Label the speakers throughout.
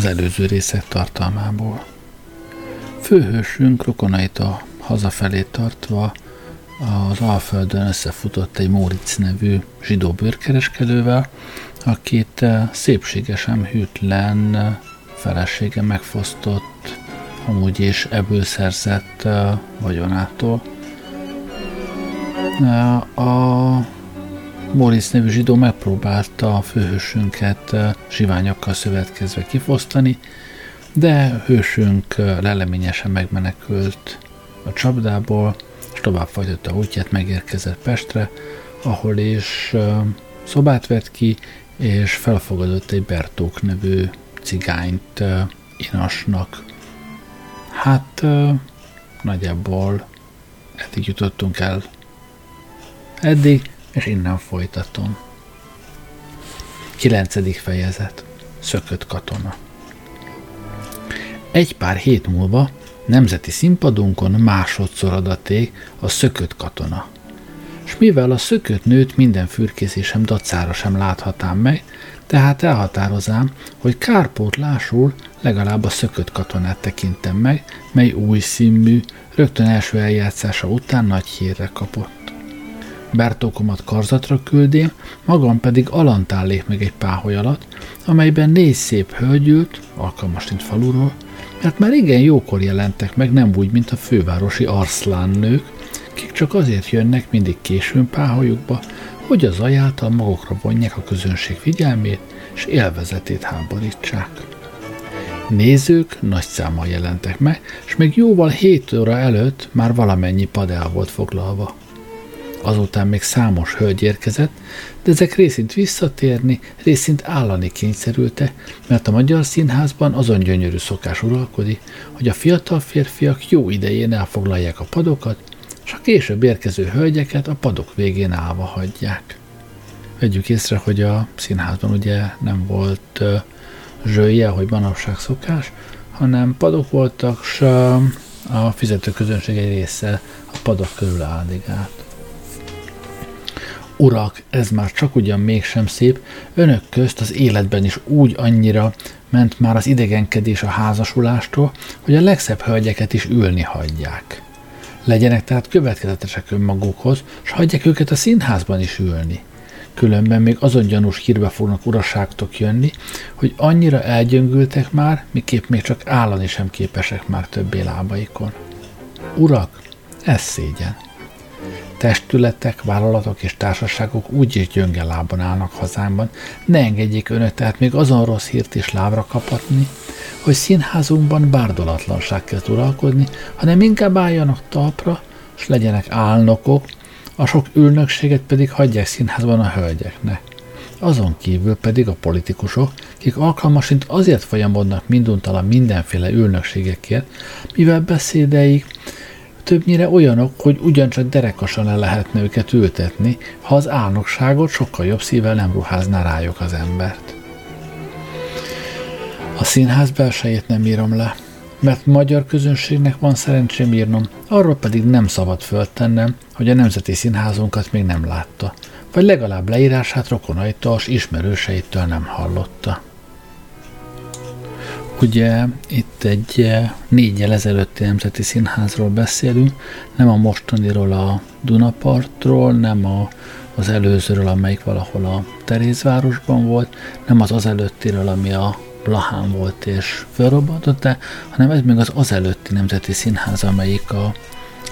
Speaker 1: az előző részek tartalmából. Főhősünk rokonait a hazafelé tartva az Alföldön összefutott egy Móric nevű zsidó bőrkereskedővel, akit eh, szépségesen hűtlen eh, felesége megfosztott amúgy is ebből szerzett eh, vagyonától. A Moritz nevű zsidó megpróbálta a főhősünket zsiványokkal szövetkezve kifosztani, de hősünk leleményesen megmenekült a csapdából, és tovább folytatta útját, megérkezett Pestre, ahol is szobát vett ki, és felfogadott egy Bertók nevű cigányt inasnak. Hát nagyjából eddig jutottunk el. Eddig, és innen folytatom. Kilencedik fejezet. Szökött katona. Egy pár hét múlva nemzeti színpadunkon másodszor adaték a szökött katona. És mivel a szökött nőt minden fürkészésem dacára sem láthatám meg, tehát elhatározám, hogy kárpótlásul legalább a szökött katonát tekintem meg, mely új színmű, rögtön első eljátszása után nagy hírre kapott. Bertókomat karzatra küldém, magam pedig alantállék meg egy páholy alatt, amelyben négy szép hölgyült, alkalmas mint faluról, mert már igen jókor jelentek meg, nem úgy, mint a fővárosi arszlánnők, kik csak azért jönnek mindig későn páholyukba, hogy az ajáltal magukra vonják a közönség figyelmét, és élvezetét háborítsák. Nézők nagy számmal jelentek meg, és még jóval 7 óra előtt már valamennyi pad el volt foglalva. Azután még számos hölgy érkezett, de ezek részint visszatérni, részint állani kényszerülte, mert a magyar színházban azon gyönyörű szokás uralkodik, hogy a fiatal férfiak jó idején elfoglalják a padokat, és a később érkező hölgyeket a padok végén állva hagyják. Vegyük észre, hogy a színházban ugye nem volt zsője, hogy manapság szokás, hanem padok voltak, és a fizető közönség egy része a padok körül áldigált. Urak, ez már csak ugyan mégsem szép, önök közt az életben is úgy annyira ment már az idegenkedés a házasulástól, hogy a legszebb hölgyeket is ülni hagyják. Legyenek tehát következetesek önmagukhoz, s hagyják őket a színházban is ülni. Különben még azon gyanús hírbe fognak uraságtok jönni, hogy annyira elgyöngültek már, miképp még csak állani sem képesek már többé lábaikon. Urak, ez szégyen. Testületek, vállalatok és társaságok úgy is gyönge lábon állnak hazámban, ne engedjék önök tehát még azon rossz hírt is lábra kapatni, hogy színházunkban bárdolatlanság kezd uralkodni, hanem inkább álljanak talpra, és legyenek álnokok, a sok ülnökséget pedig hagyják színházban a hölgyeknek. Azon kívül pedig a politikusok, kik alkalmasint azért folyamodnak minduntalan mindenféle ülnökségekért, mivel beszédeik többnyire olyanok, hogy ugyancsak derekasan el lehetne őket ültetni, ha az álnokságot sokkal jobb szívvel nem ruházná rájuk az embert. A színház belsejét nem írom le, mert magyar közönségnek van szerencsém írnom, arról pedig nem szabad föltennem, hogy a Nemzeti Színházunkat még nem látta, vagy legalább leírását rokonaitól és ismerőseitől nem hallotta. Ugye itt egy eh, négyel ezelőtti Nemzeti Színházról beszélünk, nem a mostaniról a Dunapartról, nem a, az előzőről, amelyik valahol a Terézvárosban volt, nem az az előttiről, ami a Blahán volt és fölrobbantott, hanem ez még az az előtti Nemzeti Színház, amelyik a,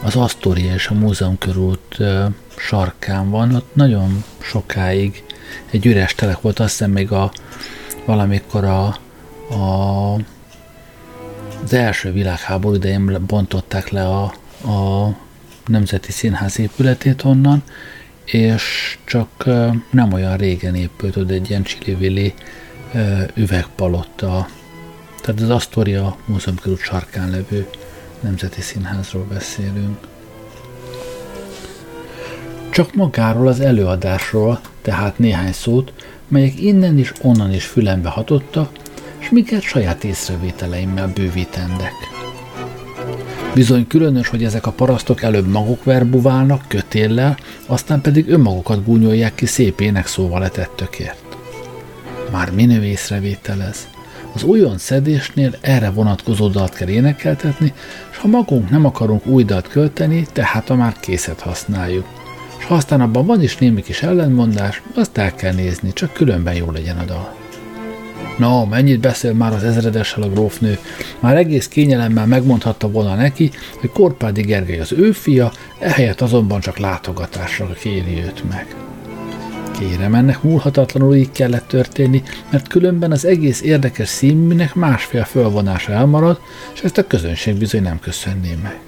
Speaker 1: az Astoria és a Múzeum körút ö, sarkán van. Ott nagyon sokáig egy üres telek volt, azt hiszem még a, valamikor a, a az első világháború idején bontották le a, a Nemzeti Színház épületét onnan, és csak nem olyan régen épült oda egy ilyen csili üvegpalotta, tehát az Astoria Múzeum körül sarkán levő Nemzeti Színházról beszélünk. Csak magáról az előadásról, tehát néhány szót, melyek innen is onnan is fülembe hatottak, és miket saját észrevételeimmel bővítendek. Bizony különös, hogy ezek a parasztok előbb maguk verbuválnak kötéllel, aztán pedig önmagukat gúnyolják ki szép ének szóval letettökért. Már minő észrevétel ez. az újon szedésnél erre vonatkozó dalt kell énekeltetni, és ha magunk nem akarunk új dalt költeni, tehát a már készet használjuk. És ha aztán abban van is némi kis ellenmondás, azt el kell nézni, csak különben jó legyen a dal. No, mennyit beszél már az ezredessel a grófnő. Már egész kényelemmel megmondhatta volna neki, hogy Korpádi Gergely az ő fia, ehelyett azonban csak látogatásra kéri őt meg. Kérem, ennek múlhatatlanul így kellett történni, mert különben az egész érdekes színműnek másfél fölvonása elmarad, és ezt a közönség bizony nem köszönné meg.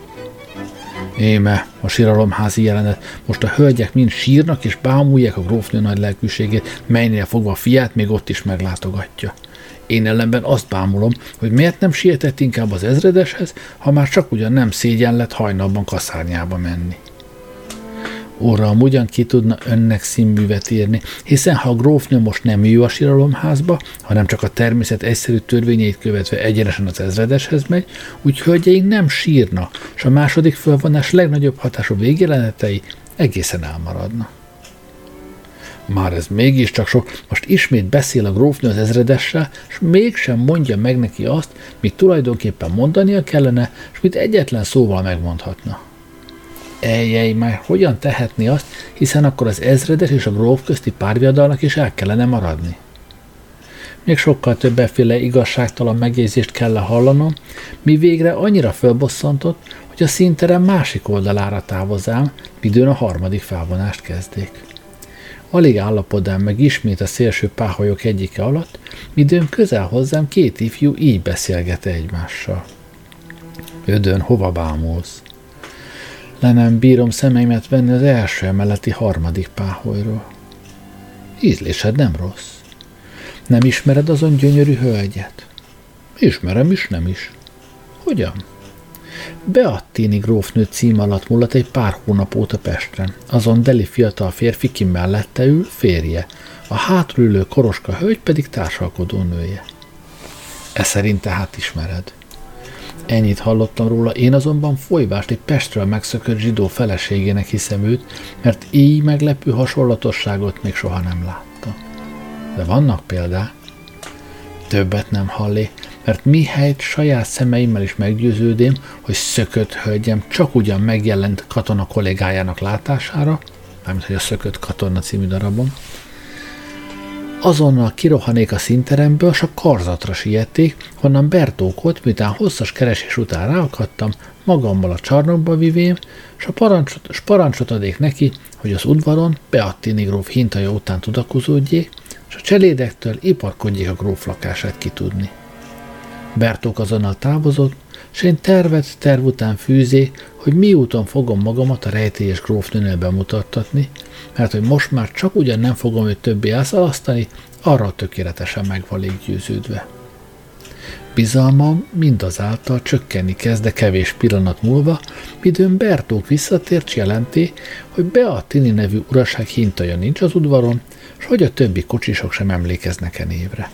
Speaker 1: Éme, a síralomházi jelenet. Most a hölgyek mind sírnak és bámulják a grófnő nagy lelkűségét, melynél fogva a fiát még ott is meglátogatja. Én ellenben azt bámulom, hogy miért nem sietett inkább az ezredeshez, ha már csak ugyan nem szégyen lett hajnalban kaszárnyába menni. Uram, ugyan ki tudna önnek színművet írni, hiszen ha a grófnő most nem jő a síralomházba, hanem csak a természet egyszerű törvényeit követve egyenesen az ezredeshez megy, úgy hölgyeink nem sírna, és a második fölvonás legnagyobb hatású végjelenetei egészen elmaradna. Már ez mégiscsak sok, most ismét beszél a grófnő az ezredessel, és mégsem mondja meg neki azt, mit tulajdonképpen mondania kellene, és mit egyetlen szóval megmondhatna. Eljej, már hogyan tehetni azt, hiszen akkor az ezredes és a gróf közti párviadalnak is el kellene maradni. Még sokkal többeféle igazságtalan megjegyzést kell hallanom, mi végre annyira fölbosszantott, hogy a színterem másik oldalára távozám, midőn a harmadik felvonást kezdék. Alig állapodám meg ismét a szélső páholyok egyike alatt, midőn közel hozzám két ifjú így beszélget egymással. Ödön, hova bámulsz? Le nem bírom szemeimet venni az első emeleti harmadik páholyról. Ízlésed nem rossz. Nem ismered azon gyönyörű hölgyet? Ismerem is, nem is. Hogyan? Beattini grófnő cím alatt mulat egy pár hónap óta Pesten. Azon deli fiatal férfi, ki mellette ül, férje. A hátrülő koroska hölgy pedig társalkodó nője. E szerint tehát ismered. Ennyit hallottam róla, én azonban folyvást egy Pestről megszökött zsidó feleségének hiszem őt, mert így meglepő hasonlatosságot még soha nem láttam. De vannak példák. Többet nem hallé, mert mihelyt saját szemeimmel is meggyőződém, hogy szökött hölgyem csak ugyan megjelent katona kollégájának látására, mármint hogy a Szökött katona című darabom, Azonnal kirohanék a színteremből, s a karzatra siették, honnan Bertókot, miután hosszas keresés után ráakadtam, magammal a csarnokba vivém, s a parancsot, s parancsot adék neki, hogy az udvaron Beattini gróf hintaja után tudakozódjék, és a cselédektől iparkodjék a gróf lakását kitudni. Bertók azonnal távozott, s én tervet terv után fűzé, hogy mi úton fogom magamat a rejtélyes grófnőnél bemutattatni, mert hogy most már csak ugyan nem fogom őt többé elszalasztani, arra tökéletesen meg van győződve. Bizalmam mindazáltal csökkenni kezd, de kevés pillanat múlva, midőn Bertók visszatért, jelenti, hogy Beattini nevű uraság hintaja nincs az udvaron, és hogy a többi kocsisok sem emlékeznek e névre.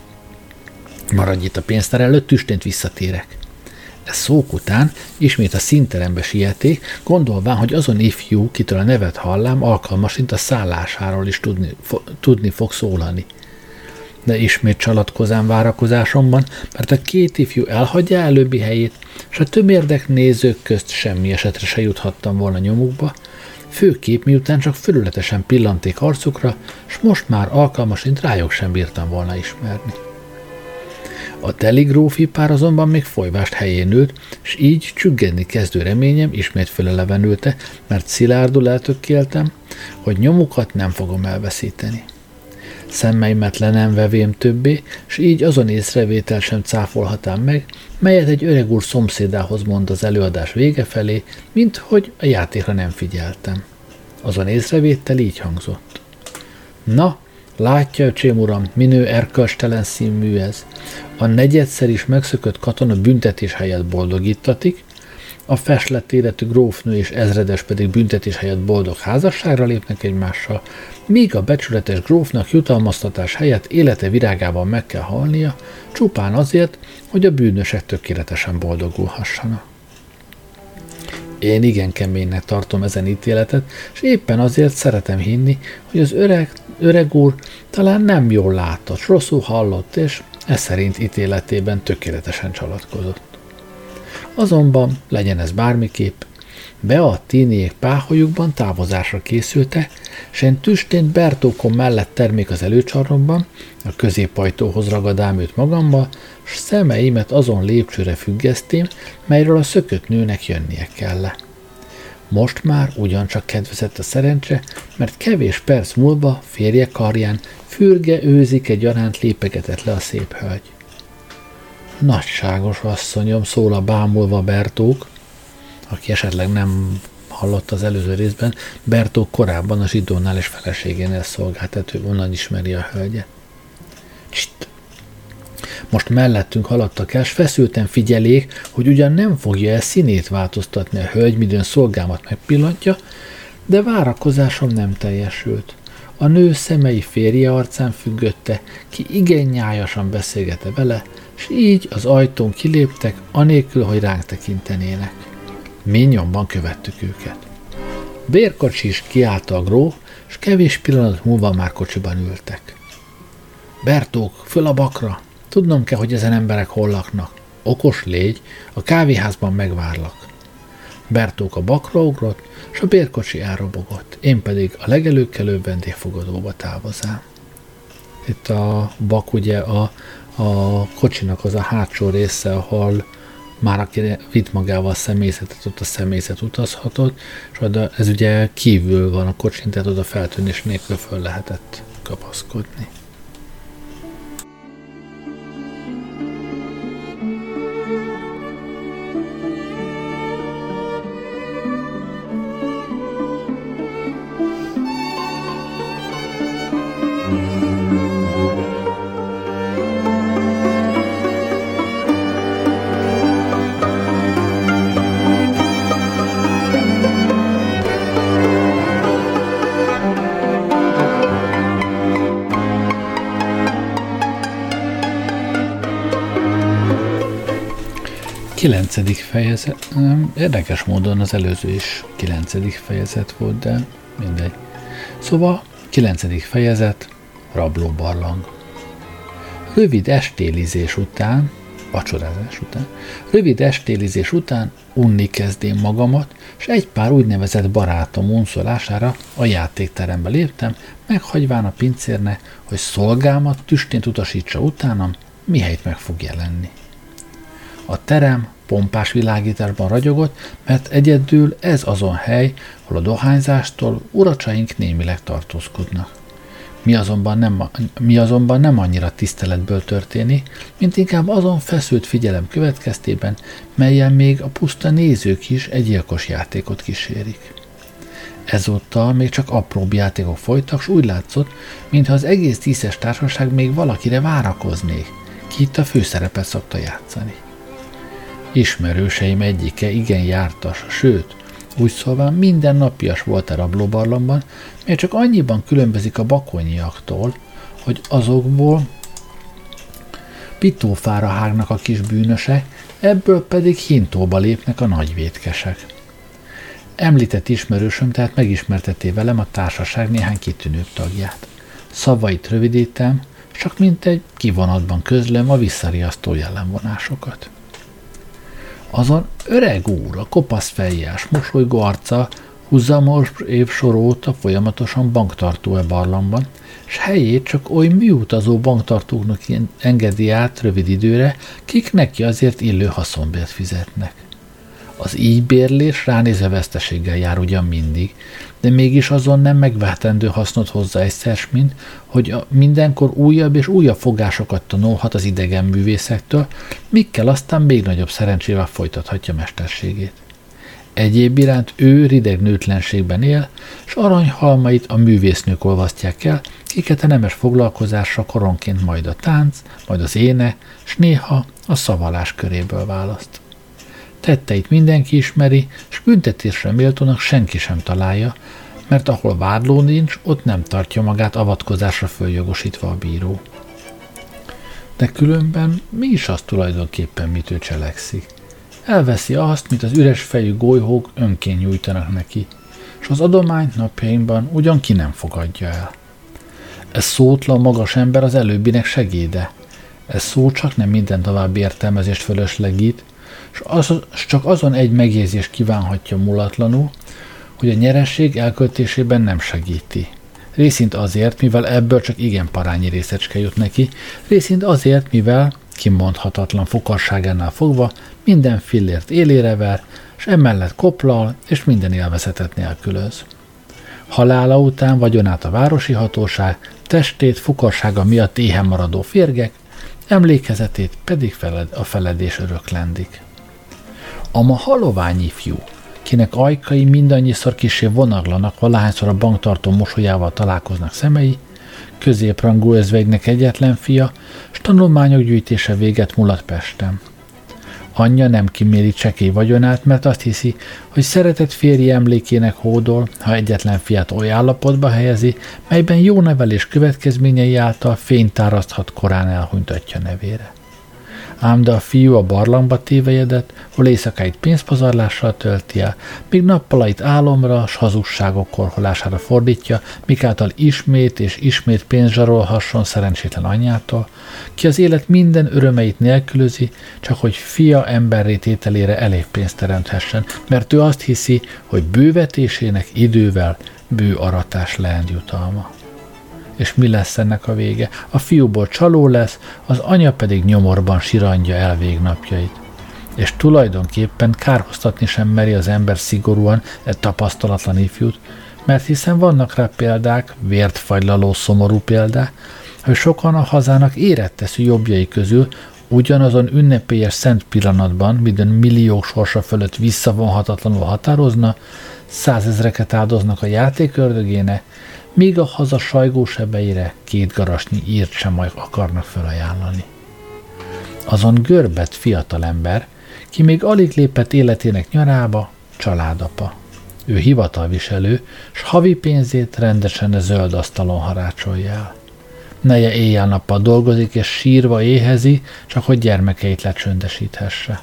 Speaker 1: Maradj itt a pénztár előtt, tüstént visszatérek. Szók után ismét a színterembe sieték, gondolván, hogy azon ifjú, kitől a nevet hallám, alkalmasint a szállásáról is tudni, fo, tudni fog szólani. De ismét csalatkozám várakozásomban, mert a két ifjú elhagyja előbbi helyét, és a tömérdek nézők közt semmi esetre se juthattam volna nyomukba, főképp miután csak fölületesen pillanték arcukra, s most már alkalmasint rájuk sem bírtam volna ismerni. A teligrófi pár azonban még folyvást helyén ült, és így csüggedni kezdő reményem ismét fölelevenülte, mert szilárdul eltökéltem, hogy nyomukat nem fogom elveszíteni. Szemmeimet le nem vevém többé, és így azon észrevétel sem cáfolhatám meg, melyet egy öreg úr szomszédához mond az előadás vége felé, mint hogy a játékra nem figyeltem. Azon észrevétel így hangzott. Na, Látja, öcsém uram, minő erkölcstelen színmű ez. A negyedszer is megszökött katona büntetés helyett boldogítatik, a feslett életű grófnő és ezredes pedig büntetés helyett boldog házasságra lépnek egymással, míg a becsületes grófnak jutalmaztatás helyett élete virágában meg kell halnia, csupán azért, hogy a bűnösek tökéletesen boldogulhassanak. Én igen keménynek tartom ezen ítéletet, és éppen azért szeretem hinni, hogy az öreg öreg úr talán nem jól látott, rosszul hallott, és ez szerint ítéletében tökéletesen csalatkozott. Azonban, legyen ez bármiképp, be a tíniék páholyukban távozásra készülte, s én tüstént Bertókon mellett termék az előcsarnokban, a középajtóhoz ragadám őt magamba, s szemeimet azon lépcsőre függesztém, melyről a szökött nőnek jönnie kell. Most már ugyancsak kedvezett a szerencse, mert kevés perc múlva férje karján fürge őzik egy gyaránt lépegetett le a szép hölgy. Nagyságos asszonyom, szól a bámulva Bertók, aki esetleg nem hallott az előző részben, Bertók korábban a zsidónál és feleségénél szolgált, tehát ő onnan ismeri a hölgyet. Csit. Most mellettünk haladtak el, s feszülten figyelék, hogy ugyan nem fogja el színét változtatni a hölgy, midőn szolgámat megpillantja, de várakozásom nem teljesült. A nő szemei férje arcán függötte, ki igen nyájasan beszélgette vele, és így az ajtón kiléptek, anélkül, hogy ránk tekintenének. Mi nyomban követtük őket. Bérkocsi is kiállt a gró, és kevés pillanat múlva már kocsiban ültek. Bertók, föl a bakra! Tudnom kell, hogy ezen emberek hol laknak. Okos légy, a kávéházban megvárlak. Bertók a bakra ugrott, és a bérkocsi elrobogott, én pedig a legelőkkelőbb vendégfogadóba távozám. Itt a bak ugye a, a kocsinak az a hátsó része, ahol már aki vitt magával a személyzetet, ott a személyzet utazhatott, és oda, ez ugye kívül van a kocsin, tehát oda feltűnés nélkül föl lehetett kapaszkodni. 9. fejezet. Érdekes módon az előző is 9. fejezet volt, de mindegy. Szóval 9. fejezet, rabló barlang. Rövid estélizés után, vacsorázás után, rövid estélizés után unni kezdém magamat, és egy pár úgynevezett barátom unszolására a játékterembe léptem, meghagyván a pincérne, hogy szolgámat tüstént utasítsa utánam, mihelyt meg fog jelenni. A terem pompás világításban ragyogott, mert egyedül ez azon hely, hol a dohányzástól uracsaink némileg tartózkodnak. Mi azonban, nem, mi azonban nem annyira tiszteletből történik, mint inkább azon feszült figyelem következtében, melyen még a puszta nézők is egy gyilkos játékot kísérik. Ezúttal még csak apróbb játékok folytak, s úgy látszott, mintha az egész tízes társaság még valakire várakoznék, ki itt a főszerepet szokta játszani. Ismerőseim egyike igen jártas, sőt, úgy szólván minden napias volt a rablóbarlangban, mert csak annyiban különbözik a bakonyiaktól, hogy azokból pitófára hágnak a kis bűnösek, ebből pedig hintóba lépnek a nagyvétkesek. Említett ismerősöm tehát megismerteté velem a társaság néhány kitűnőbb tagját. Szavait rövidítem, csak mint egy kivonatban közlöm a visszariasztó jellemvonásokat. Azon öreg úr, a kopasz fejjás, mosolygó arca, húzamos évsor óta folyamatosan banktartó e barlangban, s helyét csak oly műutazó banktartóknak engedi át rövid időre, kik neki azért illő haszonbért fizetnek. Az így bérlés ránézve veszteséggel jár ugyan mindig, de mégis azon nem megvehetendő hasznot hozzá egyszer, mint hogy a mindenkor újabb és újabb fogásokat tanulhat az idegen művészektől, mikkel aztán még nagyobb szerencsével folytathatja mesterségét. Egyéb iránt ő rideg nőtlenségben él, s aranyhalmait a művésznők olvasztják el, kiket a nemes foglalkozásra koronként majd a tánc, majd az éne, s néha a szavalás köréből választ. Tetteit mindenki ismeri, s büntetésre méltónak senki sem találja, mert ahol vádló nincs, ott nem tartja magát avatkozásra följogosítva a bíró. De különben mi is az tulajdonképpen, mit ő cselekszik? Elveszi azt, mint az üres fejű golyhók önként nyújtanak neki, és az adományt napjainkban ugyan ki nem fogadja el. Ez szótlan magas ember az előbbinek segéde. Ez szó csak nem minden további értelmezést fölöslegít, és az, csak azon egy megjegyzés kívánhatja mulatlanul, hogy a nyeresség elköltésében nem segíti. Részint azért, mivel ebből csak igen parányi részecske jut neki, részint azért, mivel, kimondhatatlan fokarságánál fogva, minden fillért élére ver, és emellett koplal, és minden élvezetet nélkülöz. Halála után vagyonát a városi hatóság, testét fukarsága miatt éhen maradó férgek, emlékezetét pedig feled, a feledés öröklendik. A ma halovány ifjú, kinek ajkai mindannyiszor kisé vonaglanak, valahányszor a banktartó mosolyával találkoznak szemei, középrangú özvegynek egyetlen fia, s tanulmányok gyűjtése véget mulat Pesten. Anyja nem kiméri csekély vagyonát, mert azt hiszi, hogy szeretett férje emlékének hódol, ha egyetlen fiát oly állapotba helyezi, melyben jó nevelés következményei által fényt áraszthat korán elhunytatja nevére ám de a fiú a barlangba tévejedett, hol éjszakáit pénzpazarlással tölti el, míg nappalait álomra s hazugságok korholására fordítja, mikáltal ismét és ismét pénz zsarolhasson szerencsétlen anyjától, ki az élet minden örömeit nélkülözi, csak hogy fia emberrétételére elég pénzt teremthessen, mert ő azt hiszi, hogy bővetésének idővel bő aratás leend jutalma és mi lesz ennek a vége? A fiúból csaló lesz, az anya pedig nyomorban sirandja el végnapjait. És tulajdonképpen kárhoztatni sem meri az ember szigorúan egy tapasztalatlan ifjút, mert hiszen vannak rá példák, vért fagylaló szomorú példák, hogy sokan a hazának éretteszű jobbjai közül ugyanazon ünnepélyes szent pillanatban, minden milliók sorsa fölött visszavonhatatlanul határozna, százezreket áldoznak a játék míg a haza sajgósebeire két garasnyi írt sem akarnak felajánlani. Azon görbet fiatalember, ki még alig lépett életének nyarába, családapa. Ő hivatalviselő, s havi pénzét rendesen a zöld asztalon harácsolja el. Neje éjjel-nappal dolgozik, és sírva éhezi, csak hogy gyermekeit lecsöndesíthesse.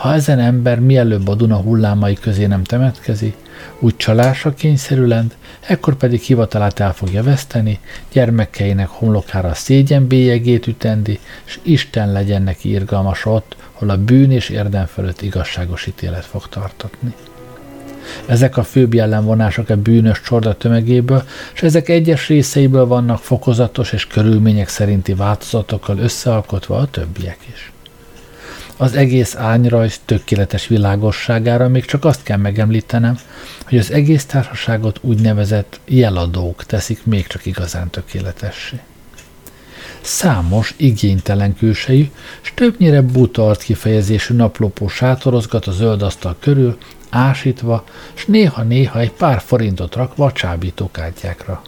Speaker 1: Ha ezen ember mielőbb a Duna hullámai közé nem temetkezi, úgy csalásra kényszerülend, ekkor pedig hivatalát el fogja veszteni, gyermekeinek homlokára szégyen bélyegét ütendi, és Isten legyen neki irgalmas ott, hol a bűn és érdem fölött igazságos ítélet fog tartatni. Ezek a főbb jellemvonások a bűnös csorda tömegéből, és ezek egyes részeiből vannak fokozatos és körülmények szerinti változatokkal összealkotva a többiek is. Az egész ányrajz tökéletes világosságára még csak azt kell megemlítenem, hogy az egész társaságot úgynevezett jeladók teszik még csak igazán tökéletessé. Számos, igénytelen külsejű, s többnyire buta kifejezésű naplópó sátorozgat a zöld asztal körül, ásítva, s néha-néha egy pár forintot rakva a csábítókártyákra.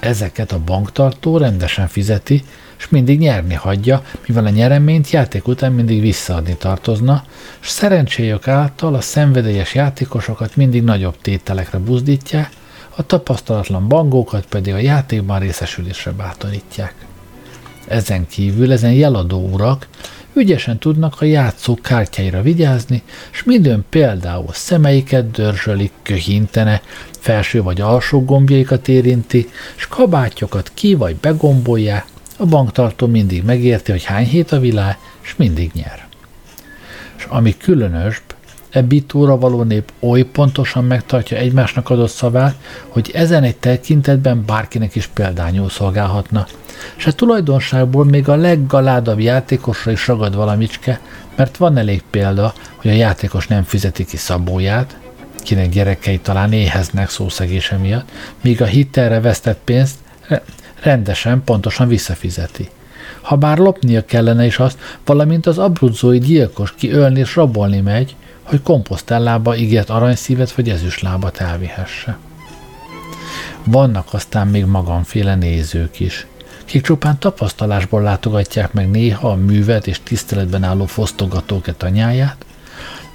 Speaker 1: Ezeket a banktartó rendesen fizeti, és mindig nyerni hagyja, mivel a nyereményt? Játék után mindig visszaadni tartozna, és szerencséjük által a szenvedélyes játékosokat mindig nagyobb tételekre buzdítják, a tapasztalatlan bangókat pedig a játékban részesülésre bátorítják. Ezen kívül ezen jeladó urak ügyesen tudnak a játszók kártyáira vigyázni, és minden például szemeiket dörzsölik, köhintene, felső vagy alsó gombjaikat érinti, és kabátjukat ki vagy begombolják, a banktartó mindig megérti, hogy hány hét a világ, és mindig nyer. És ami különösbb, e bitóra való nép oly pontosan megtartja egymásnak adott szavát, hogy ezen egy tekintetben bárkinek is példányul szolgálhatna. És a tulajdonságból még a leggaládabb játékosra is ragad valamicske, mert van elég példa, hogy a játékos nem fizeti ki szabóját, kinek gyerekei talán éheznek szószegése miatt, míg a hitelre vesztett pénzt rendesen, pontosan visszafizeti. Ha bár lopnia kellene is azt, valamint az abruzzói gyilkos ki ölni és rabolni megy, hogy komposztellába ígért aranyszívet vagy ezüstlábat elvihesse. Vannak aztán még magamféle nézők is, kik csupán tapasztalásból látogatják meg néha a művet és tiszteletben álló fosztogatók tanyáját,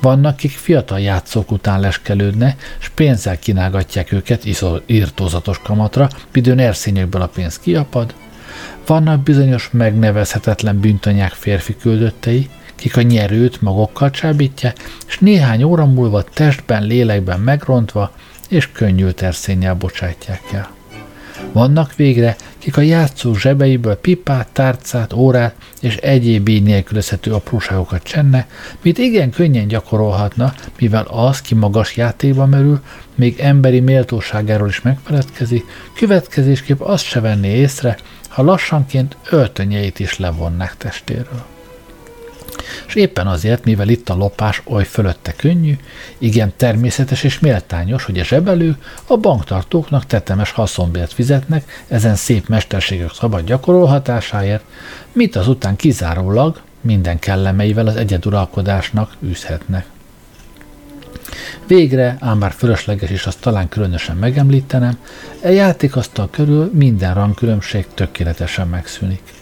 Speaker 1: vannak, kik fiatal játszók után leskelődne, és pénzzel kínálgatják őket írtózatos kamatra, midőn erszényekből a pénz kiapad. Vannak bizonyos megnevezhetetlen bűntanyák férfi küldöttei, kik a nyerőt magukkal csábítják, és néhány óra múlva testben, lélekben megrontva, és könnyű terszényel bocsátják el. Vannak végre, kik a játszó zsebeiből pipát, tárcát, órát és egyéb így nélkülözhető apróságokat csenne, mit igen könnyen gyakorolhatna, mivel az, ki magas játékba merül, még emberi méltóságáról is megfeledkezik, következésképp azt se venné észre, ha lassanként öltönyeit is levonnák testéről és éppen azért, mivel itt a lopás oly fölötte könnyű, igen természetes és méltányos, hogy a zsebelő a banktartóknak tetemes haszonbért fizetnek ezen szép mesterségek szabad gyakorolhatásáért, mit azután kizárólag minden kellemeivel az egyeduralkodásnak űzhetnek. Végre, ám bár fölösleges is azt talán különösen megemlítenem, e játékasztal körül minden rangkülönbség tökéletesen megszűnik.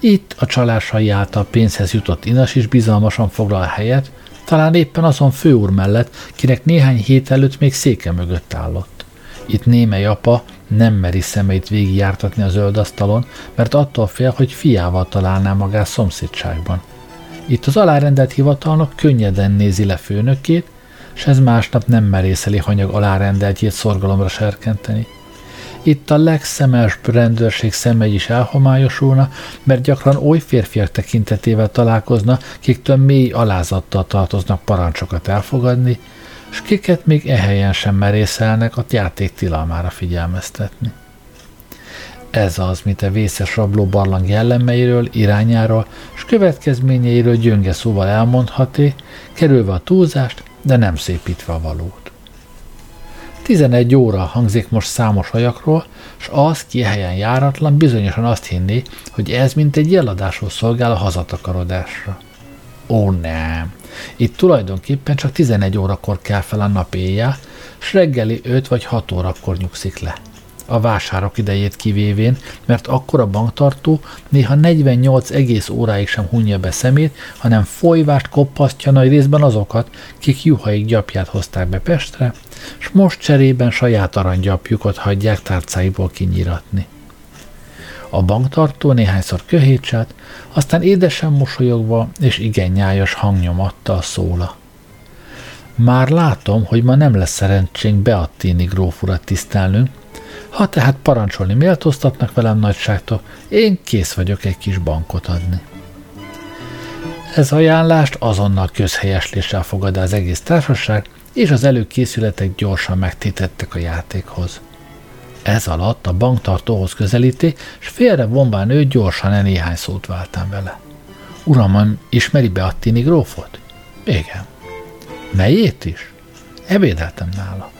Speaker 1: Itt a csalásai által pénzhez jutott Inas is bizalmasan foglal helyet, talán éppen azon főúr mellett, kinek néhány hét előtt még széke mögött állott. Itt némely apa nem meri szemeit végigjártatni a zöld asztalon, mert attól fél, hogy fiával találná magát szomszédságban. Itt az alárendelt hivatalnok könnyeden nézi le főnökét, s ez másnap nem merészeli hanyag alárendeltjét szorgalomra serkenteni. Itt a legszemes rendőrség szemei is elhomályosulna, mert gyakran oly férfiak tekintetével találkozna, kiktől mély alázattal tartoznak parancsokat elfogadni, és kiket még ehelyen sem merészelnek a játék tilalmára figyelmeztetni. Ez az, mint a vészes rabló barlang jellemeiről, irányáról és következményeiről gyönge szóval elmondhaté, kerülve a túlzást, de nem szépítve a valót. 11 óra hangzik most számos hajakról, és az, ki helyen járatlan, bizonyosan azt hinni, hogy ez mint egy jeladásról szolgál a hazatakarodásra. Ó, nem! Itt tulajdonképpen csak 11 órakor kell fel a nap éjjel, s reggeli 5 vagy 6 órakor nyugszik le a vásárok idejét kivévén, mert akkor a banktartó néha 48 egész óráig sem hunja be szemét, hanem folyvást koppasztja nagy részben azokat, kik juhaik gyapját hozták be Pestre, s most cserében saját aranygyapjukat hagyják tárcáiból kinyiratni. A banktartó néhányszor köhétsát, aztán édesen mosolyogva és igen nyájas hangnyomattal szóla. Már látom, hogy ma nem lesz szerencsénk Beattini gróf urat tisztelnünk, ha tehát parancsolni méltóztatnak velem nagyságtok, én kész vagyok egy kis bankot adni. Ez ajánlást azonnal közhelyesléssel fogadta az egész társaság, és az előkészületek gyorsan megtétettek a játékhoz. Ez alatt a banktartóhoz közelíti, és félre vonván ő gyorsan e néhány szót váltam vele. Uram, ismeri be a Tini grófot? Igen. Melyét is? Ebédeltem nála.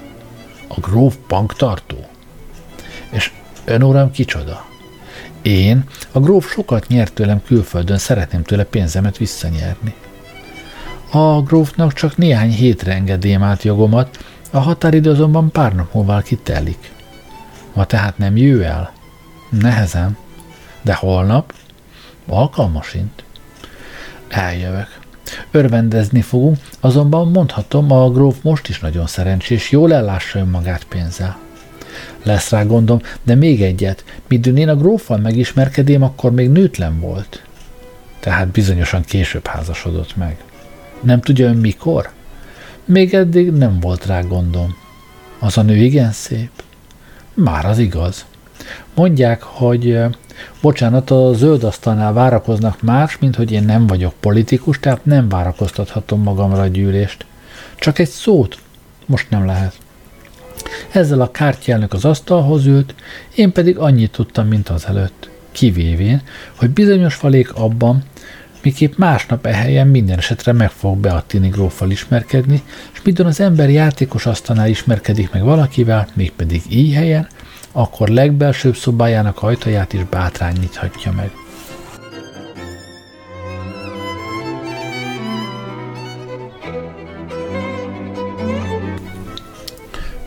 Speaker 1: A gróf banktartó? És ön uram kicsoda? Én, a gróf sokat nyert tőlem külföldön, szeretném tőle pénzemet visszanyerni. A grófnak csak néhány hétre engedélyem át jogomat, a határidő azonban pár nap múlva kitelik. Ma tehát nem jő el? Nehezen. De holnap? Alkalmasint. Eljövök. Örvendezni fogunk, azonban mondhatom, a gróf most is nagyon szerencsés, jól ellássa önmagát pénzzel. Lesz rá gondom, de még egyet. Midőn én a gróffal megismerkedém, akkor még nőtlen volt. Tehát bizonyosan később házasodott meg. Nem tudja ön mikor? Még eddig nem volt rá gondom. Az a nő igen szép. Már az igaz. Mondják, hogy bocsánat, a zöld asztalnál várakoznak más, mint hogy én nem vagyok politikus, tehát nem várakoztathatom magamra a gyűlést. Csak egy szót most nem lehet. Ezzel a kártyának az asztalhoz ült, én pedig annyit tudtam, mint az előtt. Kivévén, hogy bizonyos falék abban, miképp másnap ehelyen minden esetre meg fog Beattini gróffal ismerkedni, és midőn az ember játékos asztalnál ismerkedik meg valakivel, mégpedig így helyen, akkor legbelsőbb szobájának ajtaját is bátrány nyithatja meg.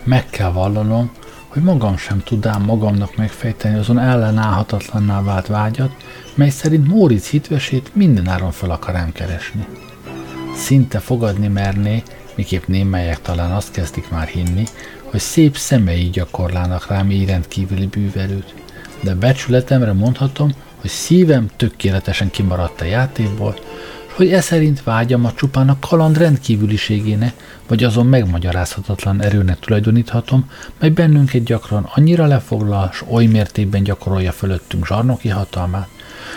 Speaker 1: Meg kell vallanom, hogy magam sem tudám magamnak megfejteni azon ellenállhatatlanná vált vágyat, mely szerint Móricz hitvesét mindenáron fel akarám keresni. Szinte fogadni merné, miképp némelyek talán azt kezdik már hinni, hogy szép szemei gyakorlának rám így rendkívüli bűverőt, de becsületemre mondhatom, hogy szívem tökéletesen kimaradt a játékból, hogy e szerint vágyamat csupán a kaland rendkívüliségének, vagy azon megmagyarázhatatlan erőnek tulajdoníthatom, mely bennünket gyakran annyira lefoglal, s oly mértékben gyakorolja fölöttünk zsarnoki hatalmát,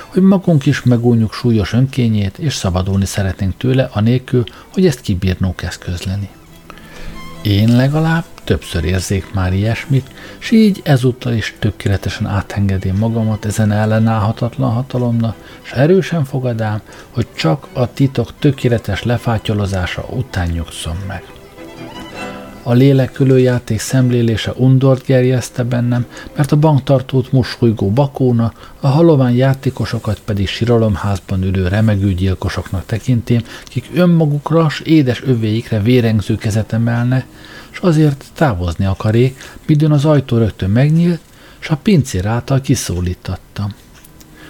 Speaker 1: hogy magunk is megújjuk súlyos önkényét, és szabadulni szeretnénk tőle, anélkül, hogy ezt kibírnók eszközleni. Én legalább többször érzék már ilyesmit, s így ezúttal is tökéletesen átengedém magamat ezen ellenállhatatlan hatalomnak, s erősen fogadám, hogy csak a titok tökéletes lefátyolozása után nyugszom meg. A lélekülő játék szemlélése undort gerjeszte bennem, mert a banktartót musulygó bakóna, a halovány játékosokat pedig siralomházban ülő remegő gyilkosoknak tekintém, kik önmagukra s édes övéikre vérengző kezet emelne, és azért távozni akaré, midőn az ajtó rögtön megnyílt, s a pincér által kiszólítattam.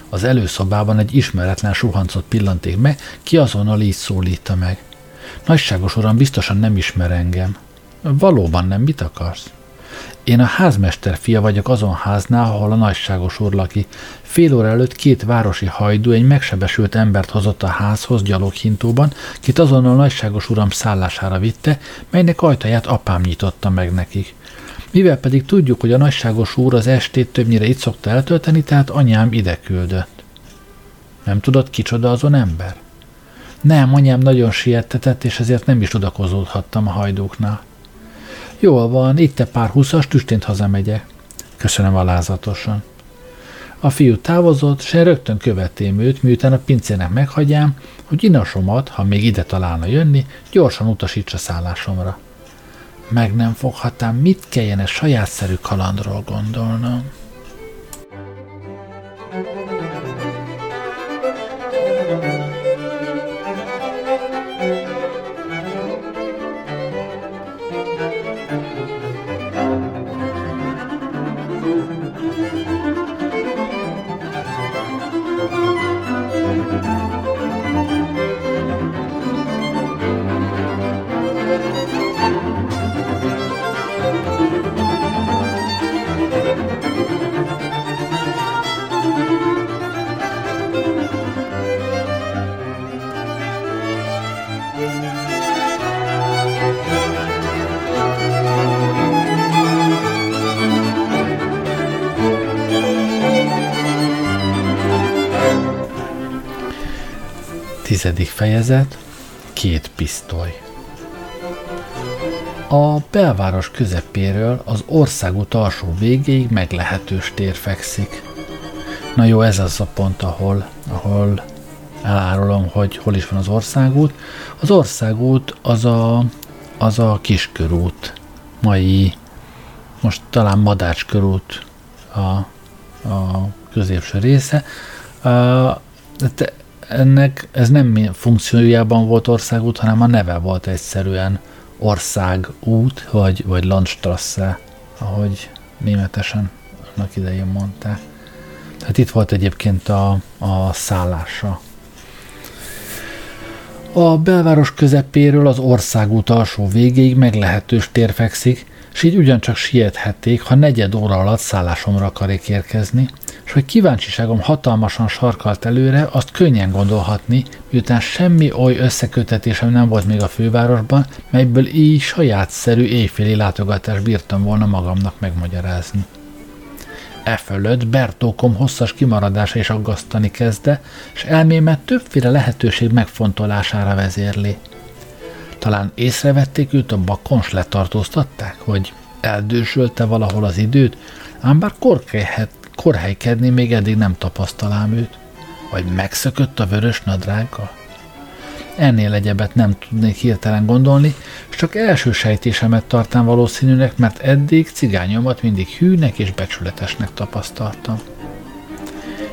Speaker 1: Az előszobában egy ismeretlen suhancot pillanték meg, ki azonnal így szólítta meg. Nagyságos uram, biztosan nem ismer engem. Valóban nem, mit akarsz? Én a házmester fia vagyok azon háznál, ahol a nagyságos úr laki. Fél óra előtt két városi hajdú egy megsebesült embert hozott a házhoz gyaloghintóban, kit azonnal nagyságos uram szállására vitte, melynek ajtaját apám nyitotta meg nekik. Mivel pedig tudjuk, hogy a nagyságos úr az estét többnyire itt szokta eltölteni, tehát anyám ide küldött. Nem tudod, kicsoda azon ember? Nem, anyám nagyon siettetett, és ezért nem is tudakozódhattam a hajdóknál. Jól van, itt te pár húszas, tüstént hazamegyek. Köszönöm alázatosan. A fiú távozott, s én rögtön követém őt, miután a pincének meghagyám, hogy inasomat, ha még ide találna jönni, gyorsan utasítsa szállásomra. Meg nem foghatám, mit kelljen egy sajátszerű kalandról gondolnom. Tizedik fejezet, két pisztoly. A belváros közepéről az országút alsó végéig meglehetős tér fekszik. Na jó, ez az a pont, ahol, ahol elárulom, hogy hol is van az országút. Az országút az a, az a kiskörút, mai, most talán Madácskörút a, a középső része. Uh, ennek ez nem funkciójában volt országút, hanem a neve volt egyszerűen országút, vagy, vagy Landstrasse, ahogy németesen annak idején mondták. Tehát itt volt egyébként a, a szállása. A belváros közepéről az országút alsó végéig meglehetős tér fekszik, és így ugyancsak siethették, ha negyed óra alatt szállásomra akarék érkezni, és hogy kíváncsiságom hatalmasan sarkalt előre, azt könnyen gondolhatni, miután semmi oly összekötetésem nem volt még a fővárosban, melyből így sajátszerű éjféli látogatást bírtam volna magamnak megmagyarázni. E fölött Bertókom hosszas kimaradása is aggasztani kezdte, és elmémet többféle lehetőség megfontolására vezérli. Talán észrevették őt a bakons letartóztatták, hogy eldősölte valahol az időt, ám bár korkelyhet korhelykedni még eddig nem tapasztalám őt. Vagy megszökött a vörös nadrággal? Ennél egyebet nem tudnék hirtelen gondolni, és csak első sejtésemet tartám valószínűnek, mert eddig cigányomat mindig hűnek és becsületesnek tapasztaltam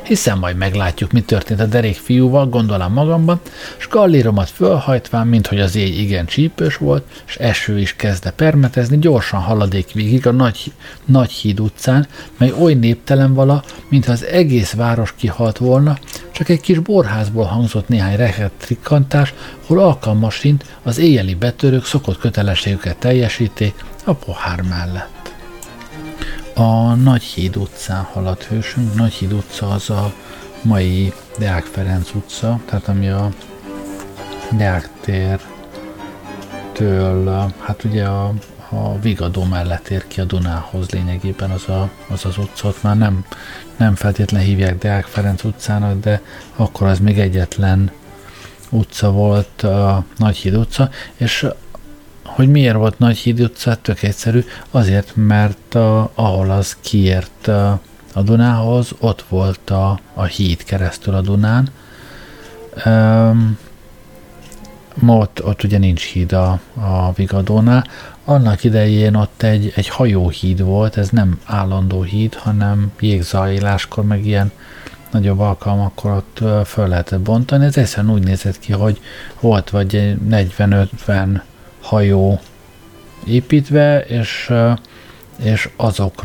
Speaker 1: hiszen majd meglátjuk, mi történt a derék fiúval, gondolom magamban, s galléromat fölhajtván, mint hogy az éj igen csípős volt, és eső is kezdte permetezni, gyorsan haladék végig a nagy, nagy híd utcán, mely oly néptelen vala, mintha az egész város kihalt volna, csak egy kis borházból hangzott néhány rehet trikkantás, hol alkalmasint az éjjeli betörők szokott kötelességüket teljesíték a pohár mellett. A Nagyhíd utcán haladt hősünk. Nagyhíd utca az a mai Deák Ferenc utca, tehát ami a Deák től, hát ugye a, a Vigadó mellett ér ki a Dunához lényegében az a, az, az utcot. Már nem, nem feltétlenül hívják Deák Ferenc utcának, de akkor az még egyetlen utca volt, a Nagyhíd utca, és hogy miért volt Nagyhíd utca, tök egyszerű, azért, mert a, ahol az kiért a, a Dunához, ott volt a, a híd keresztül a Dunán. Um, ma ott, ott ugye nincs híd a, a Vigadónál. Annak idején ott egy, egy hajóhíd volt, ez nem állandó híd, hanem jégzajíláskor, meg ilyen nagyobb alkalmakkor ott föl lehetett bontani. Ez egyszerűen úgy nézett ki, hogy volt vagy 40-50 hajó építve, és, és azok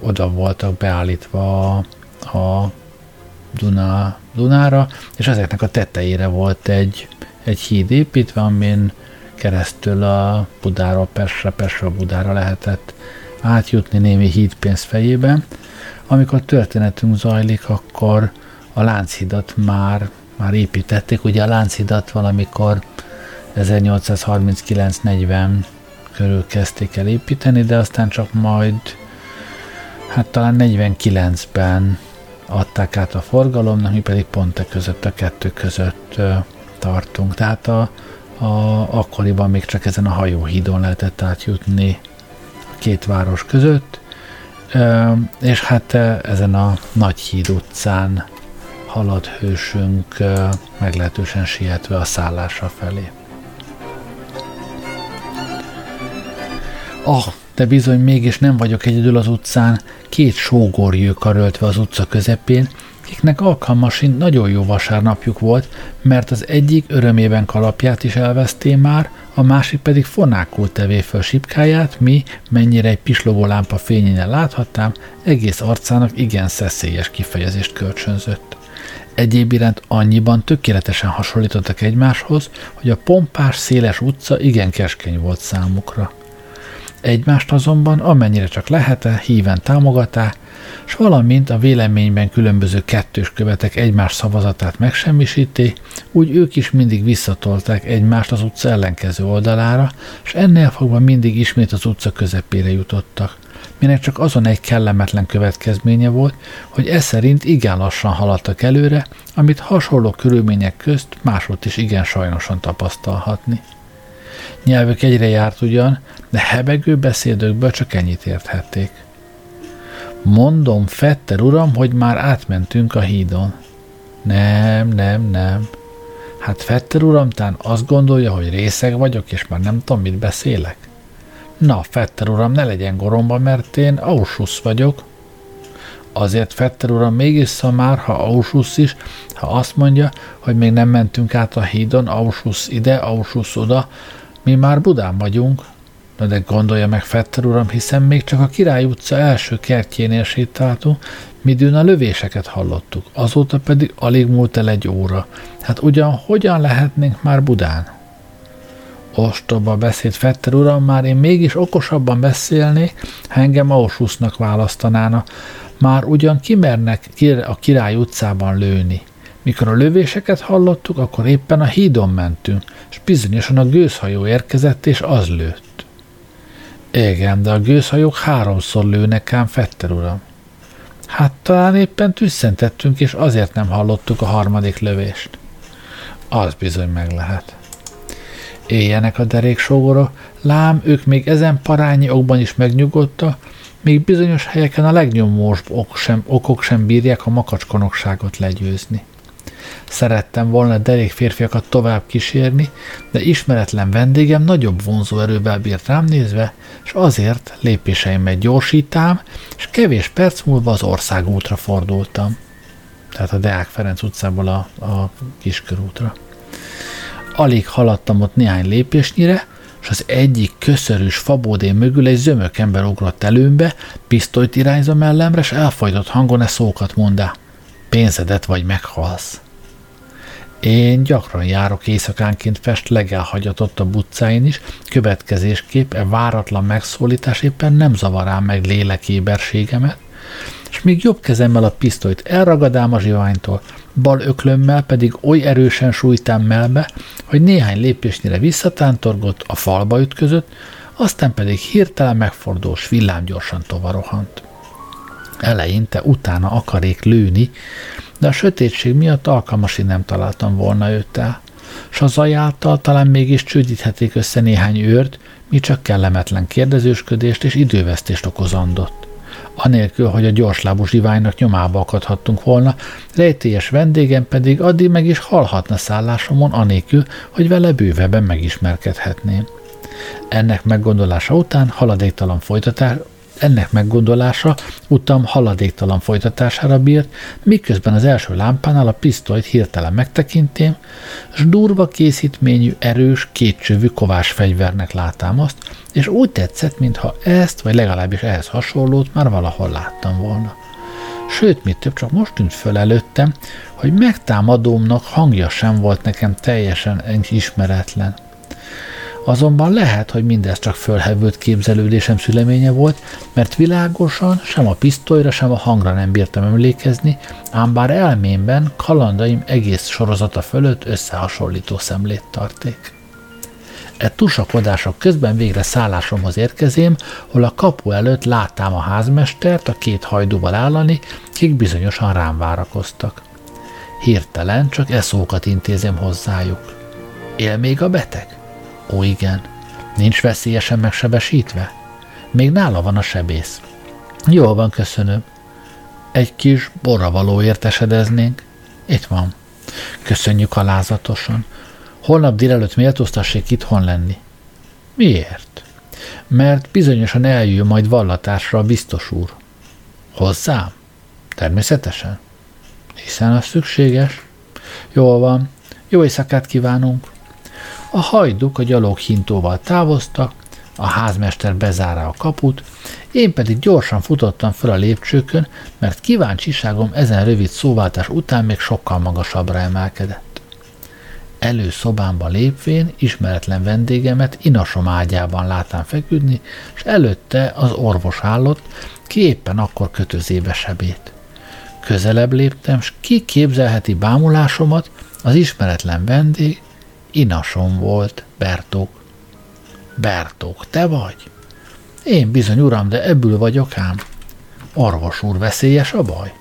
Speaker 1: oda voltak beállítva a, a Duna, Dunára, és ezeknek a tetejére volt egy, egy híd építve, amin keresztül a Budáról Pestre, Pestre Budára lehetett átjutni némi hídpénz fejében. Amikor történetünk zajlik, akkor a Lánchidat már, már építették. Ugye a Lánchidat valamikor 1839-40 körül kezdték el építeni, de aztán csak majd, hát talán 49-ben adták át a forgalomnak, mi pedig pont a között, a kettő között tartunk. Tehát a, a, akkoriban még csak ezen a hajóhídon lehetett átjutni a két város között, és hát ezen a Nagy híd utcán halad hősünk meglehetősen sietve a szállása felé. Ah, de bizony mégis nem vagyok egyedül az utcán, két sógorjő karöltve az utca közepén, akiknek alkalmasint nagyon jó vasárnapjuk volt, mert az egyik örömében kalapját is elveszté már, a másik pedig fonákul tevé föl sipkáját, mi, mennyire egy pislogó lámpa fényénél láthattam, egész arcának igen szeszélyes kifejezést kölcsönzött. Egyéb iránt annyiban tökéletesen hasonlítottak egymáshoz, hogy a pompás, széles utca igen keskeny volt számukra. Egymást azonban amennyire csak lehet híven támogatá, s valamint a véleményben különböző kettős követek egymás szavazatát megsemmisíti, úgy ők is mindig visszatolták egymást az utca ellenkező oldalára, és ennél fogva mindig ismét az utca közepére jutottak, minek csak azon egy kellemetlen következménye volt, hogy ez szerint igen lassan haladtak előre, amit hasonló körülmények közt máshogy is igen sajnosan tapasztalhatni. Nyelvük egyre járt ugyan, de hebegő beszédökből csak ennyit érthették. Mondom, Fetter uram, hogy már átmentünk a hídon. Nem, nem, nem. Hát Fetter uram tán azt gondolja, hogy részeg vagyok, és már nem tudom, mit beszélek. Na, Fetter uram, ne legyen goromba, mert én Ausschuss vagyok. Azért Fetter uram mégis már, ha Ausschuss is, ha azt mondja, hogy még nem mentünk át a hídon, Ausschuss ide, Ausschuss oda, mi már Budán vagyunk, Na de gondolja meg, Fetter uram, hiszen még csak a Király utca első kertjénél sétáltunk, midőn a lövéseket hallottuk, azóta pedig alig múlt el egy óra. Hát ugyan hogyan lehetnénk már Budán? Ostoba beszéd Fetter uram, már én mégis okosabban beszélnék, ha engem Auschwitznak választanána. Már ugyan kimernek a Király utcában lőni. Mikor a lövéseket hallottuk, akkor éppen a hídon mentünk, és bizonyosan a gőzhajó érkezett, és az lőtt. Igen, de a gőzhajók háromszor lőnek ám Fetter uram. Hát talán éppen tüsszentettünk, és azért nem hallottuk a harmadik lövést. Az bizony meg lehet. Éljenek a deréksógorok, lám ők még ezen parányi okban is megnyugodta, még bizonyos helyeken a legnyomós ok sem, okok sem bírják a makacskonokságot legyőzni. Szerettem volna derék férfiakat tovább kísérni, de ismeretlen vendégem nagyobb vonzó erővel bírt rám nézve, és azért lépéseimet gyorsítám, és kevés perc múlva az országútra fordultam. Tehát a Deák Ferenc utcából a, a kiskörútra. Alig haladtam ott néhány lépésnyire, és az egyik köszörűs fabódé mögül egy zömök ember ugrott előmbe, pisztolyt irányzom mellemre, és elfajtott hangon e szókat mondá. Pénzedet vagy meghalsz. Én gyakran járok éjszakánként Pest legelhagyatottabb utcáin is, következésképp e váratlan megszólítás éppen nem zavarám meg lélekéberségemet, és még jobb kezemmel a pisztolyt elragadám a zsiványtól, bal öklömmel pedig oly erősen sújtám melbe, hogy néhány lépésnyire visszatántorgott, a falba ütközött, aztán pedig hirtelen megfordul, s villámgyorsan tovarohant. Eleinte utána akarék lőni, de a sötétség miatt alkalmasig nem találtam volna őt el, s az ajáltal talán mégis csődíthetik össze néhány őrt, mi csak kellemetlen kérdezősködést és idővesztést okozandott. Anélkül, hogy a gyorslábú zsiványnak nyomába akadhattunk volna, rejtélyes vendégem pedig addig meg is halhatna szállásomon, anélkül, hogy vele bővebben megismerkedhetném. Ennek meggondolása után haladéktalan folytatás, ennek meggondolása utam haladéktalan folytatására bírt, miközben az első lámpánál a pisztolyt hirtelen megtekintém, s durva készítményű, erős, kétcsövű kovás fegyvernek látám azt, és úgy tetszett, mintha ezt, vagy legalábbis ehhez hasonlót már valahol láttam volna. Sőt, mit több, csak most tűnt föl előttem, hogy megtámadómnak hangja sem volt nekem teljesen ismeretlen – Azonban lehet, hogy mindez csak fölhevült képzelődésem szüleménye volt, mert világosan sem a pisztolyra, sem a hangra nem bírtam emlékezni, ám bár elmémben kalandaim egész sorozata fölött összehasonlító szemlét tarték. E tusakodások közben végre szállásomhoz érkezém, hol a kapu előtt láttam a házmestert a két hajdúval állani, kik bizonyosan rám várakoztak. Hirtelen csak eszókat intézem hozzájuk. Él még a beteg? Ó, igen. Nincs veszélyesen megsebesítve? Még nála van a sebész. Jól van, köszönöm. Egy kis borravalóért esedeznénk? Itt van. Köszönjük alázatosan. Holnap délelőtt méltóztassék itthon lenni. Miért? Mert bizonyosan eljön majd vallatásra a biztos úr. Hozzám? Természetesen. Hiszen az szükséges. Jól van. Jó éjszakát kívánunk. A hajduk a gyalog hintóval távoztak, a házmester bezárta a kaput, én pedig gyorsan futottam fel a lépcsőkön, mert kíváncsiságom ezen rövid szóváltás után még sokkal magasabbra emelkedett. Előszobámba lépvén ismeretlen vendégemet inasom ágyában látám feküdni, és előtte az orvos állott, ki éppen akkor kötözébe sebét. Közelebb léptem, s ki képzelheti bámulásomat, az ismeretlen vendég Inasom volt, Bertók. Bertók, te vagy? Én bizony, uram, de ebből vagyok ám. Orvos úr, veszélyes a baj?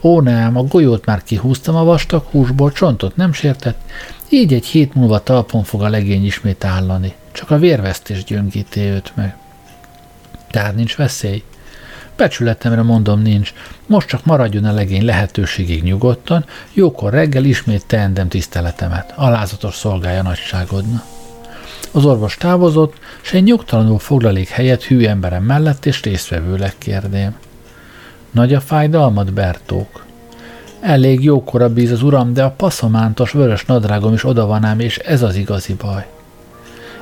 Speaker 1: Ó nem, a golyót már kihúztam a vastag húsból, csontot nem sértett, így egy hét múlva talpon fog a legény ismét állani. Csak a vérvesztés gyöngíti őt meg. Tehát nincs veszély? Becsületemre mondom nincs, most csak maradjon a legény lehetőségig nyugodtan, jókor reggel ismét teendem tiszteletemet, alázatos szolgálja nagyságodna. Az orvos távozott, s egy nyugtalanul foglalék helyet hű emberem mellett és résztvevőleg kérdém. Nagy a fájdalmat, Bertók? Elég jókora bíz az uram, de a paszomántos vörös nadrágom is oda van ám, és ez az igazi baj.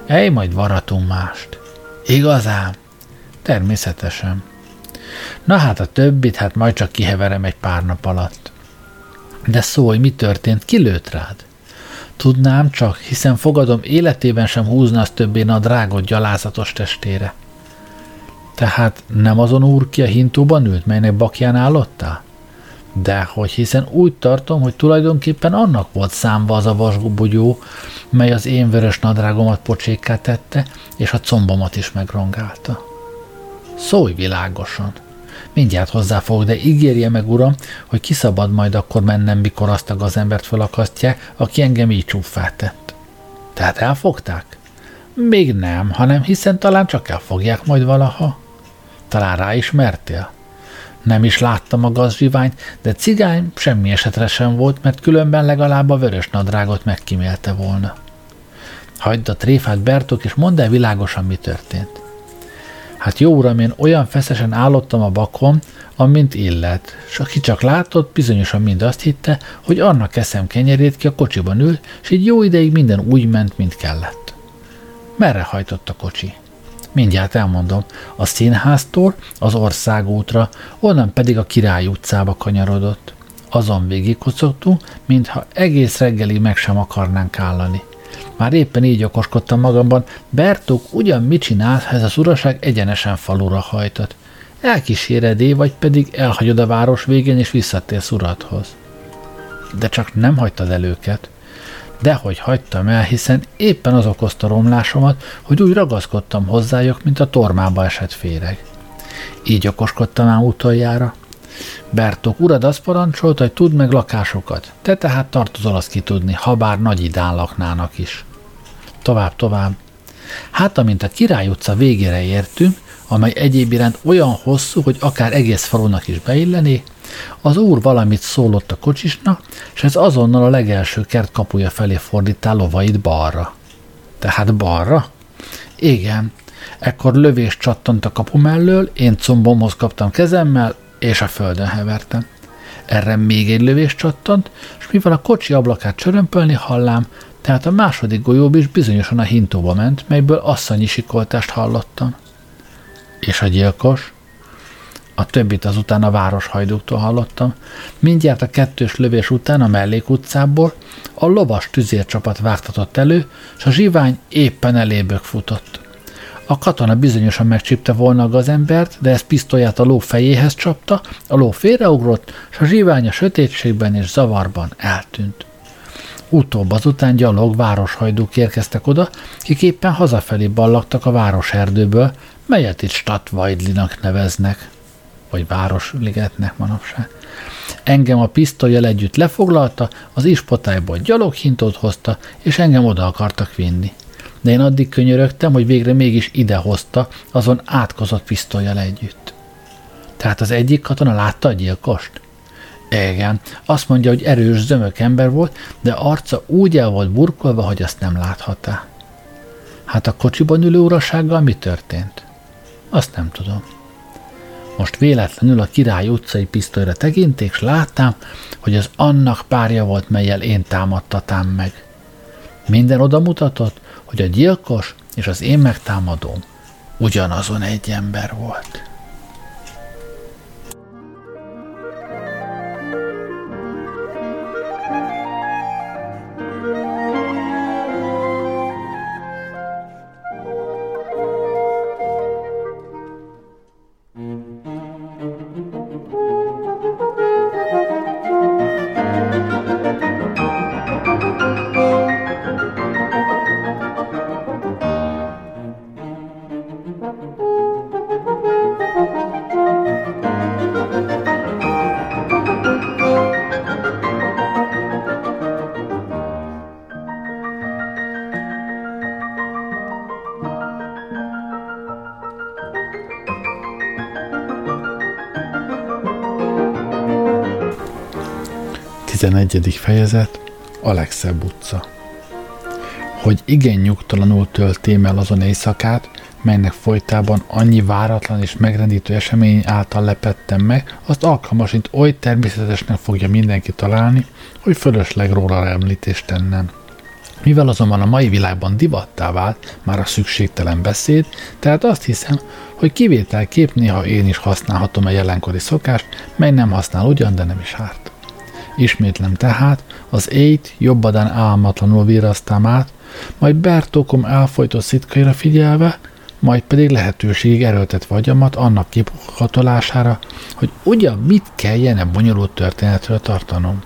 Speaker 1: Ej, majd varatunk mást. Igazán? Természetesen. Na hát a többit, hát majd csak kiheverem egy pár nap alatt. De szólj, mi történt, ki lőtt rád? Tudnám csak, hiszen fogadom életében sem húzna az többé a drágot gyalázatos testére. Tehát nem azon úr ki a hintóban ült, melynek bakján állottál? De hogy hiszen úgy tartom, hogy tulajdonképpen annak volt számva az a vasbugyó, mely az én vörös nadrágomat pocsékká tette, és a combomat is megrongálta. Szólj világosan! Mindjárt hozzáfogok, de ígérje meg, uram, hogy kiszabad majd akkor mennem, mikor azt a gazembert felakasztják, aki engem így csúfát tett. Tehát elfogták? Még nem, hanem hiszen talán csak elfogják majd valaha. Talán ráismertél? Nem is láttam a gazzsiványt, de cigány semmi esetre sem volt, mert különben legalább a vörös nadrágot megkímélte volna. Hagyd a tréfát, Bertok, és mondd el világosan, mi történt. Hát jó uram, én olyan feszesen állottam a bakon, amint illet, és aki csak látott, bizonyosan mind azt hitte, hogy annak eszem kenyerét ki a kocsiban ül, és így jó ideig minden úgy ment, mint kellett. Merre hajtott a kocsi? Mindjárt elmondom, a színháztól az országútra, onnan pedig a Király utcába kanyarodott. Azon végigkocogtunk, mintha egész reggelig meg sem akarnánk állani. Már éppen így okoskodtam magamban, Bertók ugyan mit csinál, ha ez az uraság egyenesen falura hajtott. elkíséredé, vagy pedig elhagyod a város végén és visszatérsz uradhoz. De csak nem hagytad el őket. Dehogy hagytam el, hiszen éppen az okozta romlásomat, hogy úgy ragaszkodtam hozzájuk, mint a tormába esett féreg. Így okoskodtam ám utoljára. Bertok, urad azt parancsolt, hogy tudd meg lakásokat. Te tehát tartozol azt ki tudni, ha bár nagy idán laknának is. Tovább, tovább. Hát, amint a Király utca végére értünk, amely egyéb iránt olyan hosszú, hogy akár egész falunak is beilleni, az úr valamit szólott a kocsisnak, és ez azonnal a legelső kert kapuja felé fordítál lovait balra. Tehát balra? Igen. Ekkor lövés csattant a kapu mellől, én combomhoz kaptam kezemmel, és a földön hevertem. Erre még egy lövés csattant, és mivel a kocsi ablakát csörömpölni hallám, tehát a második golyób is bizonyosan a hintóba ment, melyből asszonyi sikoltást hallottam. És a gyilkos? A többit azután a városhajduktól hallottam. Mindjárt a kettős lövés után a mellékutcából a lovas tüzércsapat vágtatott elő, és a zsivány éppen elébök futott. A katona bizonyosan megcsípte volna a gazembert, de ez pisztolyát a ló fejéhez csapta, a ló félreugrott, és a zsivány a sötétségben és zavarban eltűnt. Utóbb azután gyalog városhajdúk érkeztek oda, kik éppen hazafelé ballagtak a városerdőből, melyet itt Stadtweidlinak neveznek, vagy Városligetnek manapság. Engem a pisztolyjal együtt lefoglalta, az ispotályból gyaloghintót hozta, és engem oda akartak vinni. De én addig könyörögtem, hogy végre mégis ide hozta, azon átkozott pisztolyjal együtt. Tehát az egyik katona látta a gyilkost? Igen, azt mondja, hogy erős, zömök ember volt, de arca úgy el volt burkolva, hogy azt nem láthatta. Hát a kocsiban ülő urasággal mi történt? Azt nem tudom. Most véletlenül a Király utcai pisztolyra tekinték, és láttam, hogy az annak párja volt, melyel én támadtatám meg. Minden oda mutatott, hogy a gyilkos és az én megtámadóm ugyanazon egy ember volt. 11. fejezet A legszebb utca Hogy igen nyugtalanul töltém el azon éjszakát, melynek folytában annyi váratlan és megrendítő esemény által lepettem meg, azt alkalmasint oly természetesnek fogja mindenki találni, hogy fölösleg róla említést tennem. Mivel azonban a mai világban divattá vált már a szükségtelen beszéd, tehát azt hiszem, hogy kivételkép néha én is használhatom a jelenkori szokást, mely nem használ ugyan, de nem is árt. Ismétlem tehát, az éjt jobbadán álmatlanul virasztám át, majd Bertókom elfolytott szitkaira figyelve, majd pedig lehetőségig erőltetve agyamat annak kipukatolására, hogy ugyan mit kelljen e bonyolult történetről tartanom.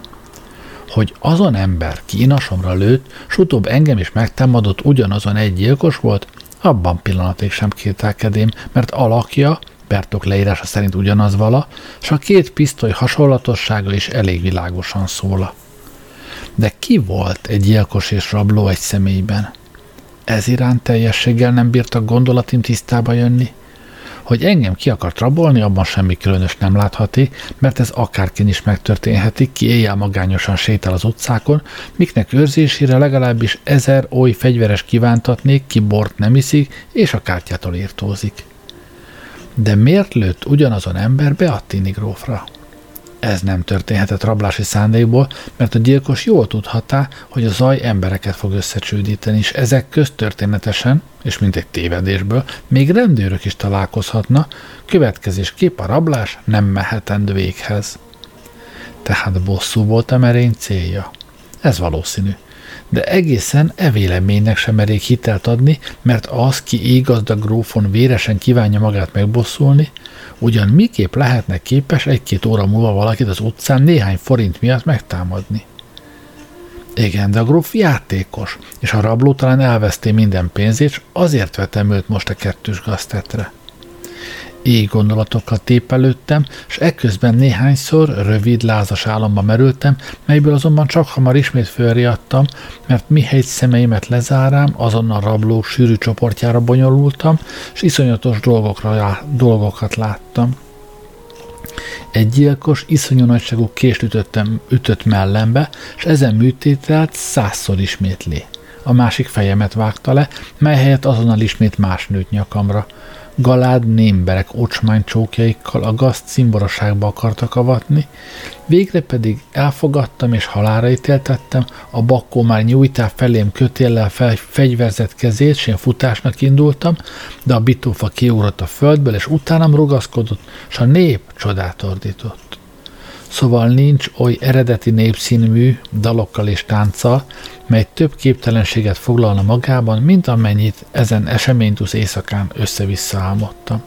Speaker 1: Hogy azon ember ki inasomra lőtt, s utóbb engem is megtámadott ugyanazon egy gyilkos volt, abban pillanatig sem kételkedém, mert alakja, Bertok leírása szerint ugyanaz vala, és a két pisztoly hasonlatossága is elég világosan szóla. De ki volt egy gyilkos és rabló egy személyben? Ez iránt teljességgel nem bírtak gondolatim tisztába jönni? Hogy engem ki akart rabolni, abban semmi különös nem láthati, mert ez akárkin is megtörténhetik, ki éjjel magányosan sétál az utcákon, miknek őrzésére legalábbis ezer oly fegyveres kívántatnék, ki bort nem iszik, és a kártyától írtózik. De miért lőtt ugyanazon ember Beattini grófra? Ez nem történhetett rablási szándékból, mert a gyilkos jól tudhatta, hogy a zaj embereket fog összecsődíteni, és ezek köztörténetesen, és mint egy tévedésből, még rendőrök is találkozhatna, következésképp a rablás nem mehetend véghez. Tehát bosszú volt a merény célja. Ez valószínű. De egészen e véleménynek sem merék hitelt adni, mert az, ki égazda grófon véresen kívánja magát megbosszulni, ugyan miképp lehetne képes egy-két óra múlva valakit az utcán néhány forint miatt megtámadni. Igen, de a gróf játékos, és a rabló talán elveszté minden pénzét, és azért vetem őt most a kettős gaztetre. Így gondolatokkal tépelődtem, és ekközben néhányszor rövid, lázas álomba merültem, melyből azonban csak hamar ismét fölriadtam, mert mihegy szemeimet lezárám, azonnal rablók sűrű csoportjára bonyolultam, és iszonyatos dolgokra, dolgokat láttam. Egy gyilkos, iszonyú nagyságú kést ütöttem, ütött mellembe, és ezen műtételt százszor ismétli. A másik fejemet vágta le, mely helyett azonnal ismét más nőtt nyakamra. Galád némberek ocsmány csókjaikkal a gazt cimboraságba akartak avatni, végre pedig elfogadtam és halára ítéltettem, a bakkó már nyújtá felém kötéllel fel, fegyverzett kezét, és én futásnak indultam, de a bitófa kiugrott a földből, és utánam rugaszkodott, és a nép csodát ordított. Szóval nincs oly eredeti népszínmű dalokkal és tánccal, mely több képtelenséget foglalna magában, mint amennyit ezen eseménytusz éjszakán össze-vissza álmodtam.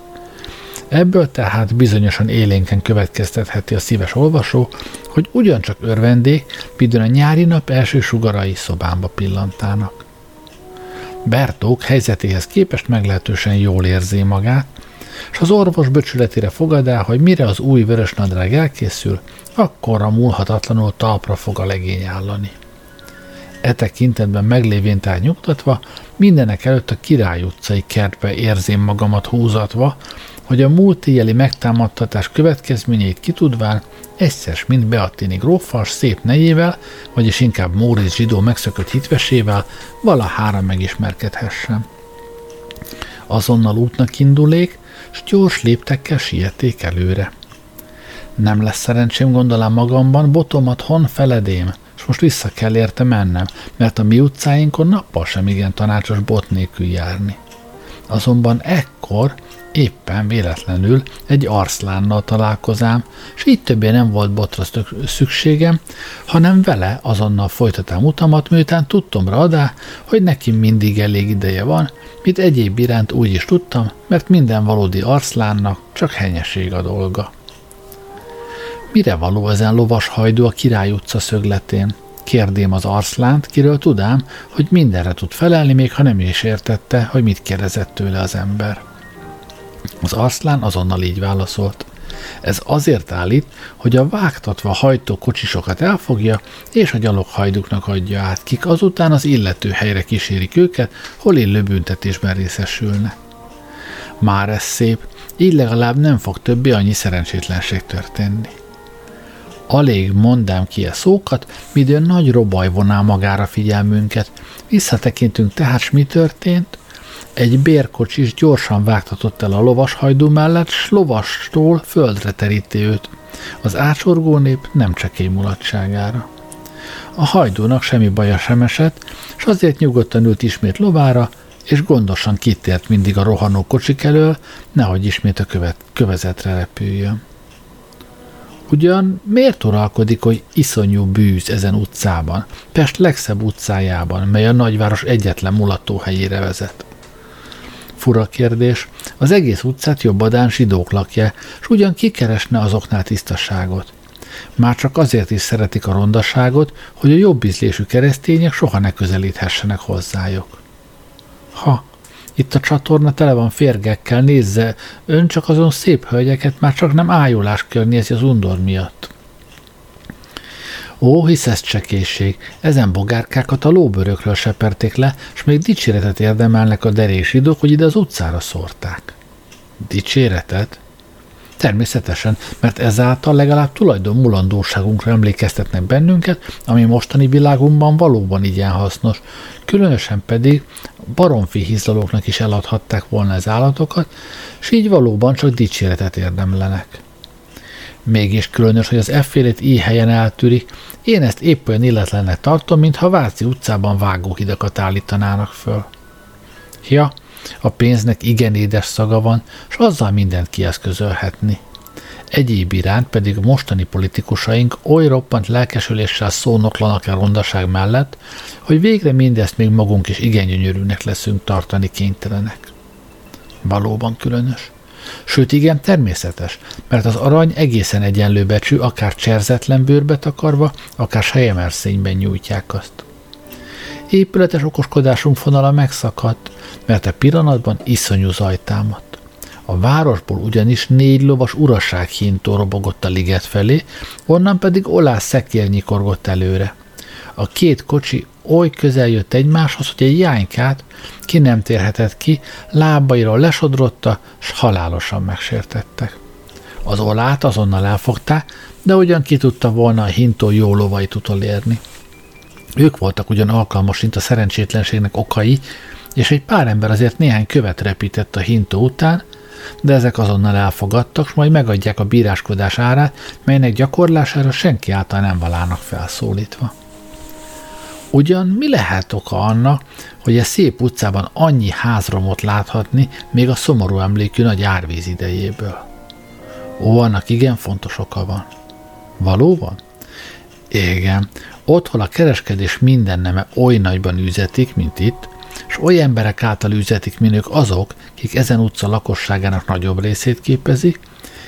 Speaker 1: Ebből tehát bizonyosan élénken következtetheti a szíves olvasó, hogy ugyancsak örvendék, midőn a nyári nap első sugarai szobámba pillantának. Bertók helyzetéhez képest meglehetősen jól érzi magát, és az orvos böcsületére fogad hogy mire az új vörös nadrág elkészül, akkorra múlhatatlanul talpra fog a legény állani. E tekintetben meglévén tehát nyugtatva, mindenek előtt a Király utcai kertbe érzém magamat húzatva, hogy a múlt éjjeli megtámadtatás következményeit kitudván egyszer, mint Beattini grófas szép nejével, vagyis inkább Móricz zsidó megszökött hitvesével valahára megismerkedhessem. Azonnal útnak indulék, s gyors léptekkel sieték előre. Nem lesz szerencsém gondolám magamban, botomat hon feledém, és most vissza kell érte mennem, mert a mi utcáinkon nappal sem igen tanácsos bot nélkül járni. Azonban ekkor éppen véletlenül egy arszlánnal találkozám, és így többé nem volt botra szükségem, hanem vele azonnal folytatám utamat, miután tudtomra adá, hogy neki mindig elég ideje van, mit egyéb iránt úgy is tudtam, mert minden valódi arszlánnak csak henyeség a dolga. Mire való ezen lovas hajdú a Király utca szögletén? Kérdém az arszlánt, kiről tudám, hogy mindenre tud felelni, még ha nem is értette, hogy mit kérdezett tőle az ember. Az arszlán azonnal így válaszolt. Ez azért állít, hogy a vágtatva hajtó kocsisokat elfogja, és a gyaloghajduknak adja át, kik azután az illető helyre kísérik őket, hol illő büntetésben részesülne. Már ez szép, így legalább nem fog többé annyi szerencsétlenség történni. Alig mondám ki a szókat, midőn nagy robaj voná magára figyelmünket. Visszatekintünk tehát, mi történt? Egy bérkocsis gyorsan vágtatott el a lovashajdú mellett, s lovastól földre teríti őt. Az ácsorgó nép nem csekély mulatságára. A hajdúnak semmi baja sem esett, s azért nyugodtan ült ismét lovára, és gondosan kitért mindig a rohanó kocsik elől, nehogy ismét a követ, kövezetre repüljön. Ugyan miért uralkodik, hogy iszonyú bűz ezen utcában, Pest legszebb utcájában, mely a nagyváros egyetlen mulatóhelyére vezet? Fura kérdés, az egész utcát jobbadán zsidók lakja, és ugyan kikeresne azoknál tisztaságot. Már csak azért is szeretik a rondaságot, hogy a jobb ízlésű keresztények soha ne közelíthessenek hozzájuk. Ha, itt a csatorna tele van férgekkel, nézze, ön csak azon szép hölgyeket már csak nem ájulás környezi az undor miatt. Ó, hisz ez csekészség, ezen bogárkákat a lóbörökről seperték le, és még dicséretet érdemelnek a derésidók, hogy ide az utcára szórták. Dicséretet? Természetesen, mert ezáltal legalább tulajdon mulandóságunkra emlékeztetnek bennünket, ami mostani világunkban valóban igen hasznos. Különösen pedig baromfi hízlalóknak is eladhatták volna az állatokat, és így valóban csak dicséretet érdemlenek. Mégis különös, hogy az effélét így helyen eltűrik, én ezt épp olyan illetlennek tartom, mintha Váci utcában vágóhidakat állítanának föl. Ja, a pénznek igen édes szaga van, és azzal mindent kieszközölhetni. egyéb iránt pedig a mostani politikusaink oly roppant lelkesüléssel szónoklanak el rondaság mellett, hogy végre mindezt még magunk is igen gyönyörűnek leszünk tartani kénytelenek. Valóban különös. Sőt, igen, természetes, mert az arany egészen egyenlő becsű, akár cserzetlen bőrbe takarva, akár sejemerszényben nyújtják azt. Épületes okoskodásunk fonala megszakadt, mert a pillanatban iszonyú zaj. A városból ugyanis négy lovas uraság hintó robogott a liget felé, onnan pedig olás szekér nyikorgott előre. A két kocsi oly közel jött egymáshoz, hogy egy jánykát ki nem térhetett ki, lábairól lesodrotta, s halálosan megsértettek. Az olát azonnal elfogták, de ugyan ki tudta volna a hintó jó lovait utolérni. Ők voltak ugyan alkalmasint a szerencsétlenségnek okai, és egy pár ember azért néhány követ repített a hintó után, de ezek azonnal elfogadtak, majd megadják a bíráskodás árát, melynek gyakorlására senki által nem valának felszólítva. Ugyan mi lehet oka annak, hogy a szép utcában annyi házromot láthatni, még a szomorú emlékű nagy árvíz idejéből? Ó, annak igen fontos oka van. Valóban? Igen, otthon a kereskedés minden neme oly nagyban üzetik, mint itt, és oly emberek által üzetik, mint ők azok, kik ezen utca lakosságának nagyobb részét képezik,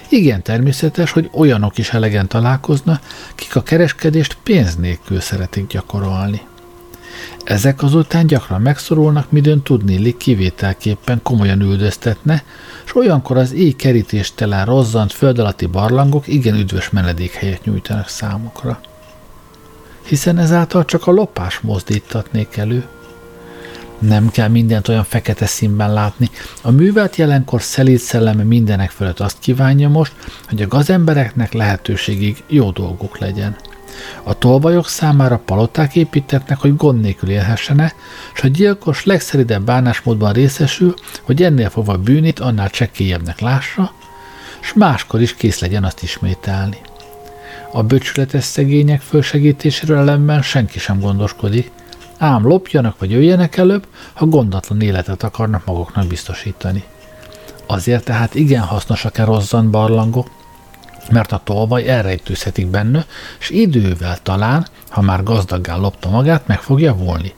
Speaker 1: igen természetes, hogy olyanok is elegen találkozna, kik a kereskedést pénz nélkül szeretik gyakorolni. Ezek azután gyakran megszorulnak, midőn tudni kivételképpen komolyan üldöztetne, és olyankor az éj kerítéstelen rozzant föld alatti barlangok igen üdvös menedékhelyet nyújtanak számukra. Hiszen ezáltal csak a lopás mozdítatnék elő. Nem kell mindent olyan fekete színben látni. A művelt jelenkor szelíd szelleme mindenek fölött azt kívánja most, hogy a gazembereknek lehetőségig jó dolguk legyen. A tolvajok számára paloták építetnek, hogy gond nélkül élhessene, és a gyilkos legszeridebb bánásmódban részesül, hogy ennél fogva bűnét annál csekélyebbnek lássa, és máskor is kész legyen azt ismételni. A böcsületes szegények fölsegítéséről ellenben senki sem gondoskodik, ám lopjanak vagy jöjjenek előbb, ha gondatlan életet akarnak maguknak biztosítani. Azért tehát igen hasznosak-e rozzant barlangok, mert a tolvaj elrejtőzhetik benne, és idővel talán, ha már gazdaggá lopta magát, meg fog javulni.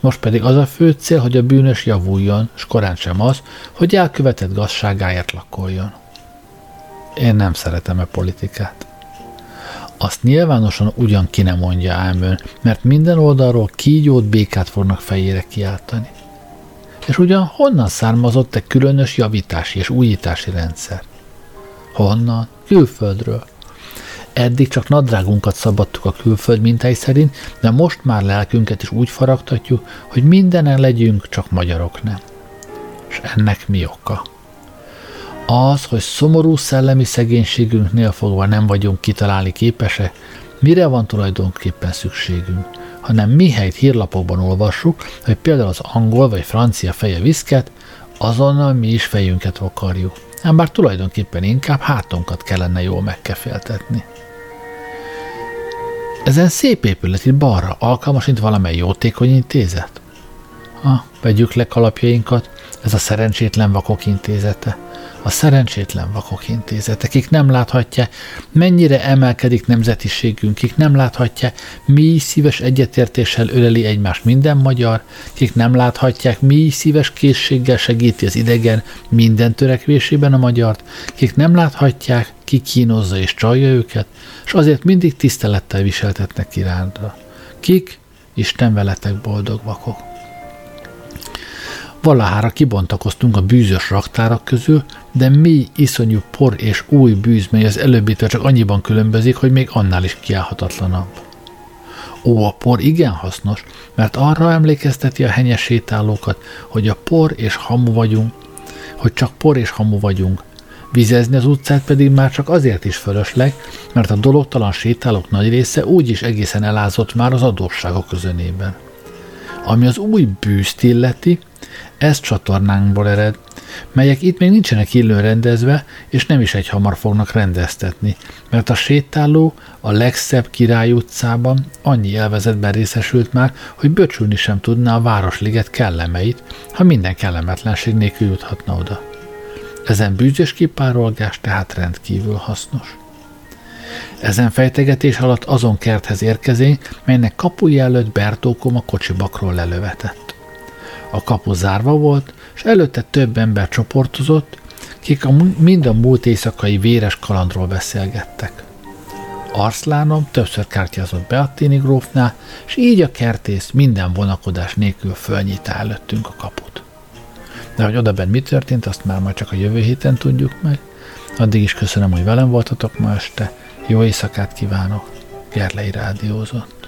Speaker 1: Most pedig az a fő cél, hogy a bűnös javuljon, és korán sem az, hogy elkövetett gazságáért lakoljon. Én nem szeretem a politikát. Azt nyilvánosan ugyan ki nem mondja ám ön, mert minden oldalról kígyót békát fognak fejére kiáltani. És ugyan honnan származott egy különös javítási és újítási rendszer? Honnan? Külföldről. Eddig csak nadrágunkat szabadtuk a külföld mintái szerint, de most már lelkünket is úgy faragtatjuk, hogy mindenen legyünk, csak magyarok nem. És ennek mi oka? Az, hogy szomorú szellemi szegénységünknél fogva nem vagyunk kitalálni képesek, mire van tulajdonképpen szükségünk, hanem mihelyt hírlapokban olvassuk, hogy például az angol vagy francia feje viszket, azonnal mi is fejünket akarjuk ám bár tulajdonképpen inkább hátunkat kellene jól megkeféltetni. Ezen szép épület itt balra alkalmasint valamely jótékony intézet? Ha, vegyük le kalapjainkat, ez a szerencsétlen vakok intézete a szerencsétlen vakok intézete, kik nem láthatja, mennyire emelkedik nemzetiségünk, kik nem láthatja, mi szíves egyetértéssel öleli egymást minden magyar, kik nem láthatják, mi szíves készséggel segíti az idegen minden törekvésében a magyart, kik nem láthatják, ki kínozza és csalja őket, és azért mindig tisztelettel viseltetnek iránta. Kik? Isten veletek boldog vakok. Valahára kibontakoztunk a bűzös raktárak közül, de mi iszonyú por és új bűz, mely az előbbitől csak annyiban különbözik, hogy még annál is kiállhatatlanabb. Ó, a por igen hasznos, mert arra emlékezteti a henyes sétálókat, hogy a por és hamu vagyunk, hogy csak por és hamu vagyunk. Vizezni az utcát pedig már csak azért is fölösleg, mert a dologtalan sétálók nagy része úgyis egészen elázott már az adósságok közönében. Ami az új bűzt illeti, ez csatornánkból ered, melyek itt még nincsenek illőn rendezve, és nem is egy hamar fognak rendeztetni, mert a sétáló a legszebb király utcában annyi elvezetben részesült már, hogy böcsülni sem tudná a Városliget kellemeit, ha minden kellemetlenség nélkül juthatna oda. Ezen bűzös kipárolgás tehát rendkívül hasznos. Ezen fejtegetés alatt azon kerthez érkezénk, melynek kapuja előtt Bertókom a kocsibakról lelövetett. A kapu zárva volt, és előtte több ember csoportozott, kik a, mind a múlt éjszakai véres kalandról beszélgettek. Arszlánom többször kártyázott Beattini grófnál, és így a kertész minden vonakodás nélkül fölnyitá előttünk a kaput. De hogy odaben mi történt, azt már majd csak a jövő héten tudjuk meg. Addig is köszönöm, hogy velem voltatok ma este. Jó éjszakát kívánok. Gerlei Rádiózott.